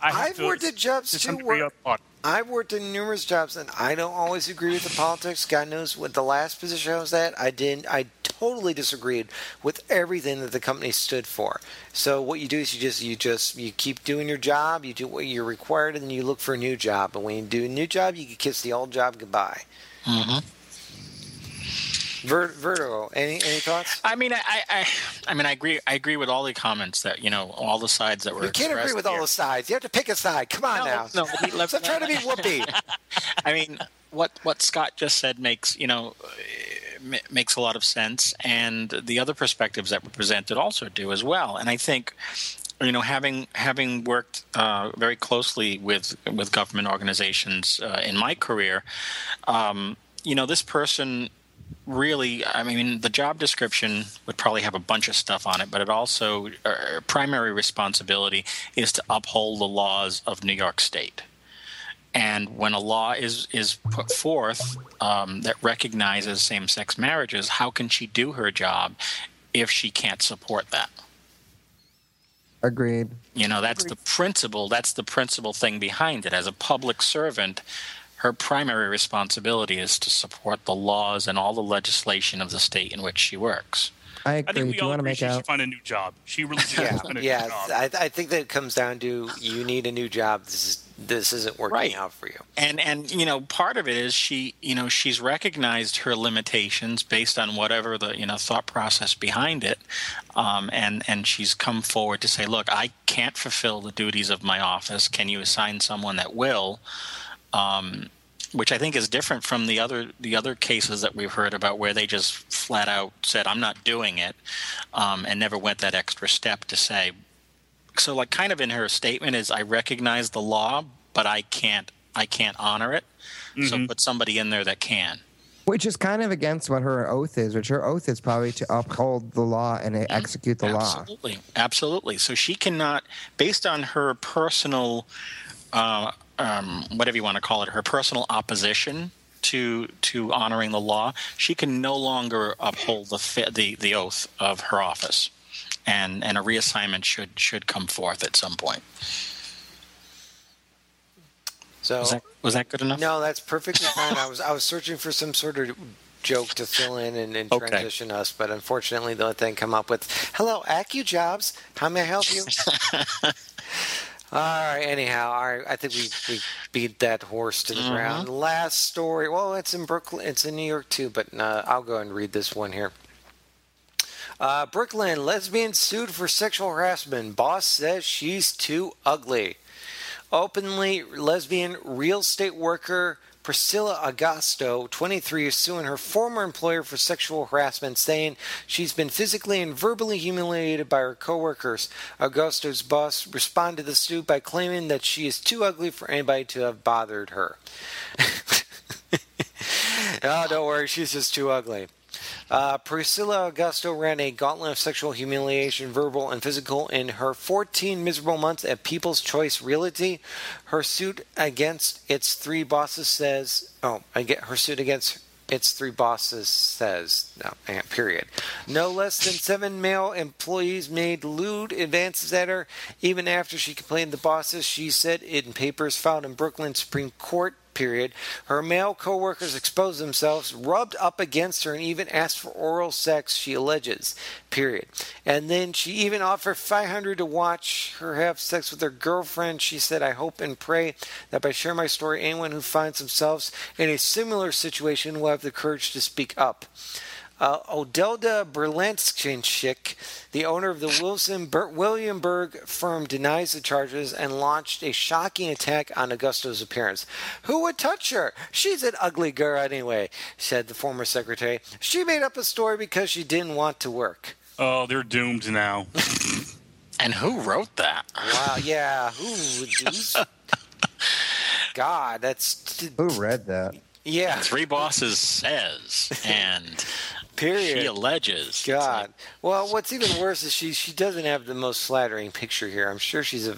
[SPEAKER 3] I have
[SPEAKER 2] I've
[SPEAKER 3] to-
[SPEAKER 2] worked at jobs
[SPEAKER 3] to
[SPEAKER 2] too
[SPEAKER 3] some degree
[SPEAKER 2] where-
[SPEAKER 3] of thought.
[SPEAKER 2] I've worked in numerous jobs, and I don't always agree with the politics. God knows what the last position I was at, I didn't. I totally disagreed with everything that the company stood for. So what you do is you just you just you keep doing your job, you do what you're required, and then you look for a new job. And when you do a new job, you can kiss the old job goodbye.
[SPEAKER 4] hmm
[SPEAKER 2] Ver- Vertigo, any any thoughts?
[SPEAKER 4] I mean, I, I, I, mean, I agree. I agree with all the comments that you know, all the sides that were.
[SPEAKER 2] You can't agree with all the sides. You have to pick a side. Come on
[SPEAKER 4] No,
[SPEAKER 2] now.
[SPEAKER 4] no, let me- let-
[SPEAKER 2] Stop trying to be Whoopi.
[SPEAKER 4] I mean, what what Scott just said makes you know makes a lot of sense, and the other perspectives that were presented also do as well. And I think you know having having worked uh, very closely with with government organizations uh, in my career, um, you know this person really i mean the job description would probably have a bunch of stuff on it but it also uh, primary responsibility is to uphold the laws of new york state and when a law is is put forth um, that recognizes same-sex marriages how can she do her job if she can't support that
[SPEAKER 1] Agreed.
[SPEAKER 4] you know that's the principle that's the principal thing behind it as a public servant her primary responsibility is to support the laws and all the legislation of the state in which she works
[SPEAKER 1] I
[SPEAKER 3] I
[SPEAKER 1] agree.
[SPEAKER 3] think
[SPEAKER 1] Do
[SPEAKER 3] we
[SPEAKER 1] you
[SPEAKER 3] all
[SPEAKER 1] want to
[SPEAKER 3] agree
[SPEAKER 1] make
[SPEAKER 3] she should
[SPEAKER 1] out?
[SPEAKER 3] find a new job. She really should
[SPEAKER 2] Yeah,
[SPEAKER 3] find a
[SPEAKER 2] yeah.
[SPEAKER 3] new job.
[SPEAKER 2] I, I think that it comes down to you need a new job. This is this isn't working
[SPEAKER 4] Right.
[SPEAKER 2] out for you.
[SPEAKER 4] and and you know part of it is she you know she's recognized her limitations based on whatever the you know thought process behind it um, and and she's come forward to say look i can't fulfill the duties of my office can you assign someone that will um, which I think is different from the other the other cases that we've heard about where they just flat out said I'm not doing it um, and never went that extra step to say so like kind of in her statement is I recognize the law but I can't I can't honor it so put somebody in there that can
[SPEAKER 1] Which is kind of against what her oath is, which her oath is probably to uphold the law and
[SPEAKER 2] Mm-hmm.
[SPEAKER 1] execute the law.
[SPEAKER 4] Absolutely, absolutely. So she cannot, based on her personal, uh, um, whatever you want to call it, her personal opposition to to honoring the law, she can no longer uphold the the the oath of her office, and and a reassignment should should come forth at some point.
[SPEAKER 2] So
[SPEAKER 4] Was that, was that good enough?
[SPEAKER 2] no, that's perfectly fine. I was I was searching for some sort of joke to fill in and, and
[SPEAKER 4] Okay.
[SPEAKER 2] transition us, but unfortunately, the only thing come up with. Hello, AccuJobs. How may I help you? all right. Anyhow, all right. I think we we beat that horse to the ground. Last story. Well, it's in Brooklyn. It's in New York too, but uh, I'll go and read this one here. Uh, Brooklyn lesbian sued for sexual harassment. Boss says she's too ugly openly lesbian real estate worker Priscilla Augusto, 23, is suing her former employer for sexual harassment, saying she's been physically and verbally humiliated by her coworkers. Augusto's boss responded to the suit by claiming that she is too ugly for anybody to have bothered her. oh, don't worry, she's just too ugly. Uh, Priscilla Augusto ran a gauntlet of sexual humiliation, verbal and physical, in her 14 miserable months at People's Choice Realty. Her suit against its three bosses says, oh, I get her suit against its three bosses says, no, period. No less than seven male employees made lewd advances at her, even after she complained to the bosses. She said in papers filed in Brooklyn Supreme Court period, her male coworkers exposed themselves, rubbed up against her, and even asked for oral sex, she alleges. Period. And then she even offered 500 to watch her have sex with her girlfriend. She said, I hope and pray that by sharing my story, anyone who finds themselves in a similar situation will have the courage to speak up. Uh, Odelda Berlanskink, the owner of the Wilson Ber- Williamberg firm, denies the charges and launched a shocking attack on Augusto's appearance. Who would touch her? She's an ugly girl anyway, said the former secretary. She made up a story because she didn't want to work.
[SPEAKER 7] Oh, they're doomed now.
[SPEAKER 4] And who wrote that?
[SPEAKER 2] Wow, yeah. Who would do this? God, that's
[SPEAKER 1] Who read that?
[SPEAKER 2] Yeah.
[SPEAKER 4] Three bosses says, and
[SPEAKER 2] Period.
[SPEAKER 4] she alleges.
[SPEAKER 2] God.
[SPEAKER 4] like,
[SPEAKER 2] Well, what's even worse is she she doesn't have the most flattering picture here. I'm sure she's a.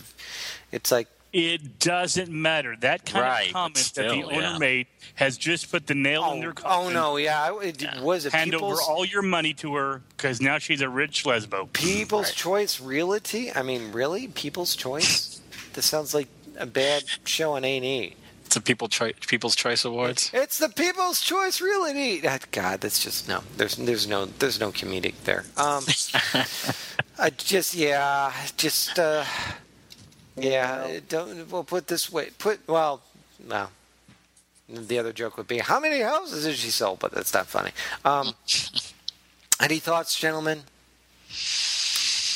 [SPEAKER 2] It's like
[SPEAKER 7] It doesn't matter. That kind
[SPEAKER 4] Right,
[SPEAKER 7] of
[SPEAKER 4] but
[SPEAKER 7] comment that the owner
[SPEAKER 4] yeah.
[SPEAKER 7] made has just put the nail in
[SPEAKER 2] oh,
[SPEAKER 7] their
[SPEAKER 2] oh no, yeah. I- It, Was it
[SPEAKER 7] Hand
[SPEAKER 2] people's
[SPEAKER 7] over all your money to her because now she's a rich lesbo.
[SPEAKER 2] People's Choice Realty? I mean, really, People's Choice? This sounds like a bad show on A and E.
[SPEAKER 4] It's a people People's Choice Awards.
[SPEAKER 2] It's the People's Choice Really Ah, God, that's just no. There's there's no there's no comedic there. Um, I just yeah, just uh, yeah. Don't we'll put this way. Put well, no. The other joke would be, how many houses did she sell? But that's not funny. Um, any thoughts, gentlemen?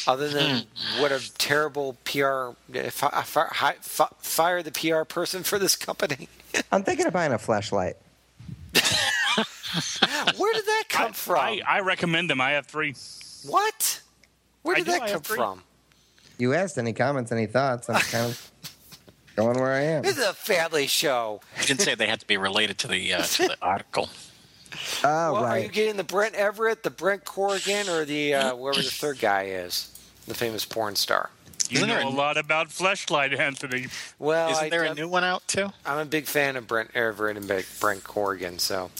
[SPEAKER 2] Other than what a terrible PR, fi- fi- fi- fire the PR person for this company.
[SPEAKER 1] I'm thinking of buying a flashlight.
[SPEAKER 2] Where did that come
[SPEAKER 7] I,
[SPEAKER 2] from?
[SPEAKER 7] I, I recommend them. I have three.
[SPEAKER 2] What? Where did that come from?
[SPEAKER 1] You asked any comments, any thoughts? I'm kind of going where I am.
[SPEAKER 2] This is a family show.
[SPEAKER 4] You didn't say they had to be related to the uh, to the article.
[SPEAKER 1] Oh,
[SPEAKER 2] well, Are you getting the Brent Everett, the Brent Corrigan, or the uh, whoever the third guy is, the famous porn star?
[SPEAKER 7] You
[SPEAKER 4] Isn't
[SPEAKER 7] know a
[SPEAKER 4] a-
[SPEAKER 7] lot about Fleshlight, Anthony.
[SPEAKER 2] Well,
[SPEAKER 4] Isn't
[SPEAKER 2] I,
[SPEAKER 4] there a
[SPEAKER 2] I'm-
[SPEAKER 4] new one out too?
[SPEAKER 2] I'm a big fan of Brent Everett and Brent Corrigan. So,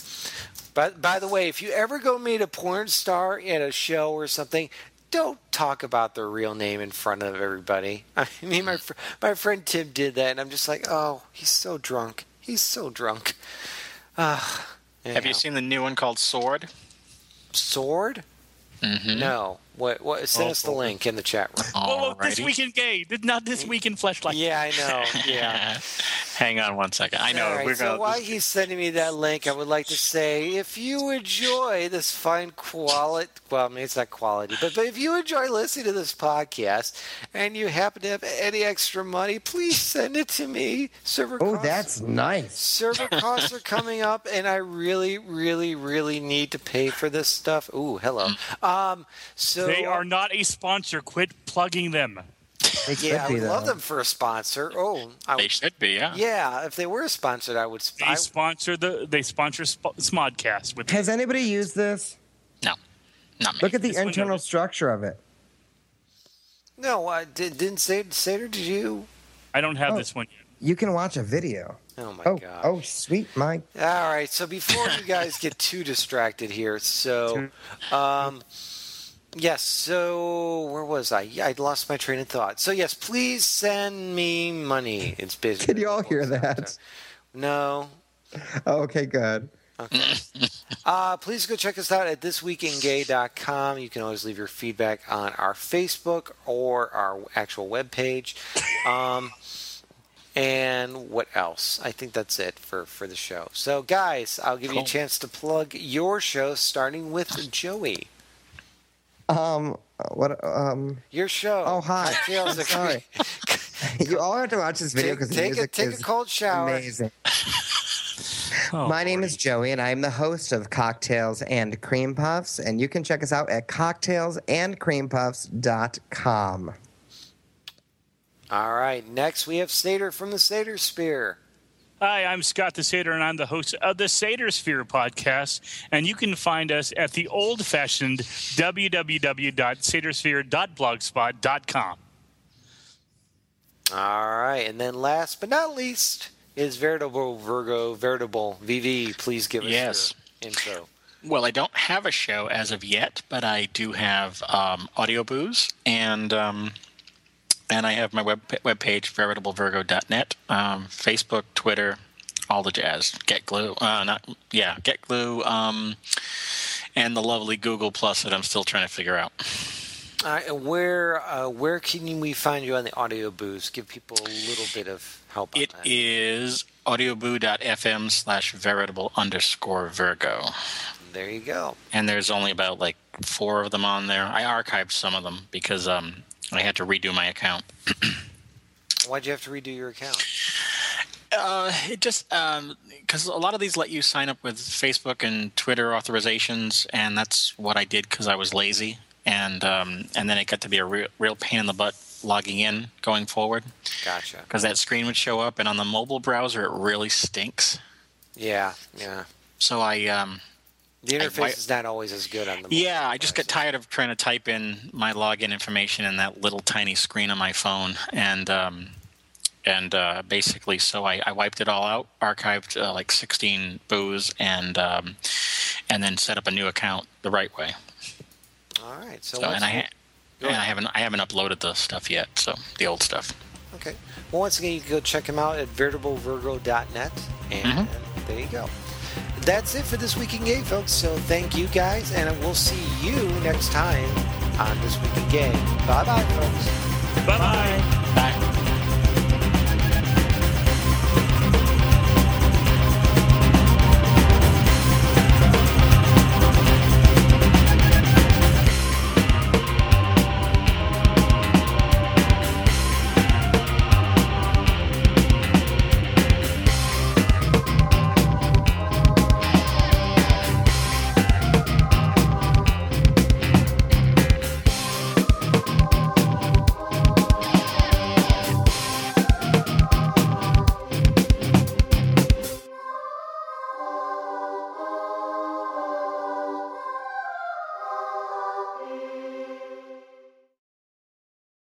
[SPEAKER 2] but by the way, if you ever go meet a porn star at a show or something, don't talk about their real name in front of everybody. I mean, my fr- my friend Tim did that, and I'm just like, oh, he's so drunk. He's so drunk. Uh,
[SPEAKER 4] Have you seen the new one called Sword?
[SPEAKER 2] Sword?
[SPEAKER 4] Mm-hmm.
[SPEAKER 2] No. What? What? Send
[SPEAKER 7] Oh,
[SPEAKER 2] us the
[SPEAKER 7] oh.
[SPEAKER 2] link in the chat room.
[SPEAKER 7] Whoa, whoa, this
[SPEAKER 4] Alrighty.
[SPEAKER 7] week in gay, not this week in Fleshlight.
[SPEAKER 2] Yeah, I know. Yeah.
[SPEAKER 4] Hang on one second. I know
[SPEAKER 2] All right,
[SPEAKER 4] we're
[SPEAKER 2] so
[SPEAKER 4] gonna.
[SPEAKER 2] while he's sending me that link, I would like to say if you enjoy this fine quality, well, I mean, it's not quality, but, but if you enjoy listening to this podcast and you happen to have any extra money, please send it to me. Server
[SPEAKER 1] Oh,
[SPEAKER 2] costs,
[SPEAKER 1] that's nice.
[SPEAKER 2] server costs are coming up, and I really, really, really need to pay for this stuff. Ooh, hello. Um, so
[SPEAKER 7] They are not a sponsor. Quit plugging them.
[SPEAKER 1] They could
[SPEAKER 2] Yeah, I
[SPEAKER 1] be,
[SPEAKER 2] would love them for a sponsor. Oh, I
[SPEAKER 4] They
[SPEAKER 2] would,
[SPEAKER 4] should be, yeah.
[SPEAKER 2] yeah. If they were sponsored, I would.
[SPEAKER 7] They sponsor the. They sponsor Sp- Smodcast with.
[SPEAKER 1] Has anybody used this?
[SPEAKER 4] No, not me.
[SPEAKER 1] Look at the
[SPEAKER 7] This
[SPEAKER 1] internal structure of it.
[SPEAKER 2] no, I did, didn't say Satyr. Did you?
[SPEAKER 7] I don't have
[SPEAKER 1] Oh.
[SPEAKER 7] this one yet.
[SPEAKER 1] You can watch a video.
[SPEAKER 2] Oh my
[SPEAKER 1] Oh,
[SPEAKER 2] god.
[SPEAKER 1] oh, sweet, Mike.
[SPEAKER 2] All right. So before you guys get too distracted here, so um, Yes. So where was I? Yeah, I lost my train of thought. So yes, please send me money. It's busy.
[SPEAKER 1] Can you all hear that?
[SPEAKER 2] No.
[SPEAKER 1] Oh, okay, good.
[SPEAKER 2] Okay. uh, please go check us out at thisweekingay.com. You can always leave your feedback on our Facebook or our actual webpage. Um, and what else? I think that's it for, for the show. So, guys, I'll give you a chance to plug your show, starting with Joey.
[SPEAKER 1] Um, what? Um,
[SPEAKER 2] Your show.
[SPEAKER 1] Oh, hi.
[SPEAKER 2] Cocktails
[SPEAKER 1] I'm sorry. you all have to watch this video
[SPEAKER 2] Take,
[SPEAKER 1] because the
[SPEAKER 2] take, a,
[SPEAKER 1] music
[SPEAKER 2] take a
[SPEAKER 1] is
[SPEAKER 2] cold shower.
[SPEAKER 1] amazing.
[SPEAKER 7] Oh,
[SPEAKER 1] My name is Joey, and I'm the host of Cocktails and Cream Puffs, and you can check us out at cocktailsandcreampuffs.com.
[SPEAKER 2] All right. Next, we have Satyr from the Satyr Sphere.
[SPEAKER 7] Hi, I'm Scott the Satyr, and I'm the host of the Satyr Sphere podcast. And you can find us at the old fashioned www.satyrsphere.blogspot.com.
[SPEAKER 2] All right, and then last but not least is Veritable Virgo, Veritable VV. Please give us
[SPEAKER 4] Yes.
[SPEAKER 2] your intro.
[SPEAKER 4] Well, I don't have a show as of yet, but I do have um, audio booze and um, and I have my web webpage veritablevirgo.net, um, Facebook, Twitter, all the jazz. GetGlue, uh, not yeah, GetGlue, um, and the lovely Google Plus that I'm still trying to figure out.
[SPEAKER 2] All right, and where uh, where can we find you on the audio booze? Give people a little bit of help. On
[SPEAKER 4] It
[SPEAKER 2] that.
[SPEAKER 4] is audioboo.fm slash veritable underscore Virgo.
[SPEAKER 2] There you go.
[SPEAKER 4] and there's only about like four of them on there. I archived some of them because um, I had to redo my account.
[SPEAKER 2] Why'd you have to redo your account?
[SPEAKER 4] Uh, it just because a lot of these let you sign up with Facebook and Twitter authorizations, and that's what I did because I was lazy, and um, and then it got to be a real, real pain in the butt logging in going forward
[SPEAKER 2] Gotcha.
[SPEAKER 4] because that screen would show up, and on the mobile browser it really stinks.
[SPEAKER 2] Yeah, yeah.
[SPEAKER 4] So I um,
[SPEAKER 2] The interface
[SPEAKER 4] why-
[SPEAKER 2] is not always as good on the.
[SPEAKER 4] Yeah, I just got tired of trying to type in my login information in that little tiny screen on my phone, and um, and uh, basically, so I, I wiped it all out, archived uh, like 16 booze, and um, and then set up a new account the right way.
[SPEAKER 2] All right. So,
[SPEAKER 4] So, and I ha- and I haven't I haven't uploaded the stuff yet, so the old stuff.
[SPEAKER 2] Okay. Well, once again, you can go check them out at veritablevirgo.net, and
[SPEAKER 4] Mm-hmm.
[SPEAKER 2] there you go. That's it for this week in gay, folks. So thank you guys, and we'll see you next time on this week in gay. Bye bye, folks.
[SPEAKER 7] Bye bye.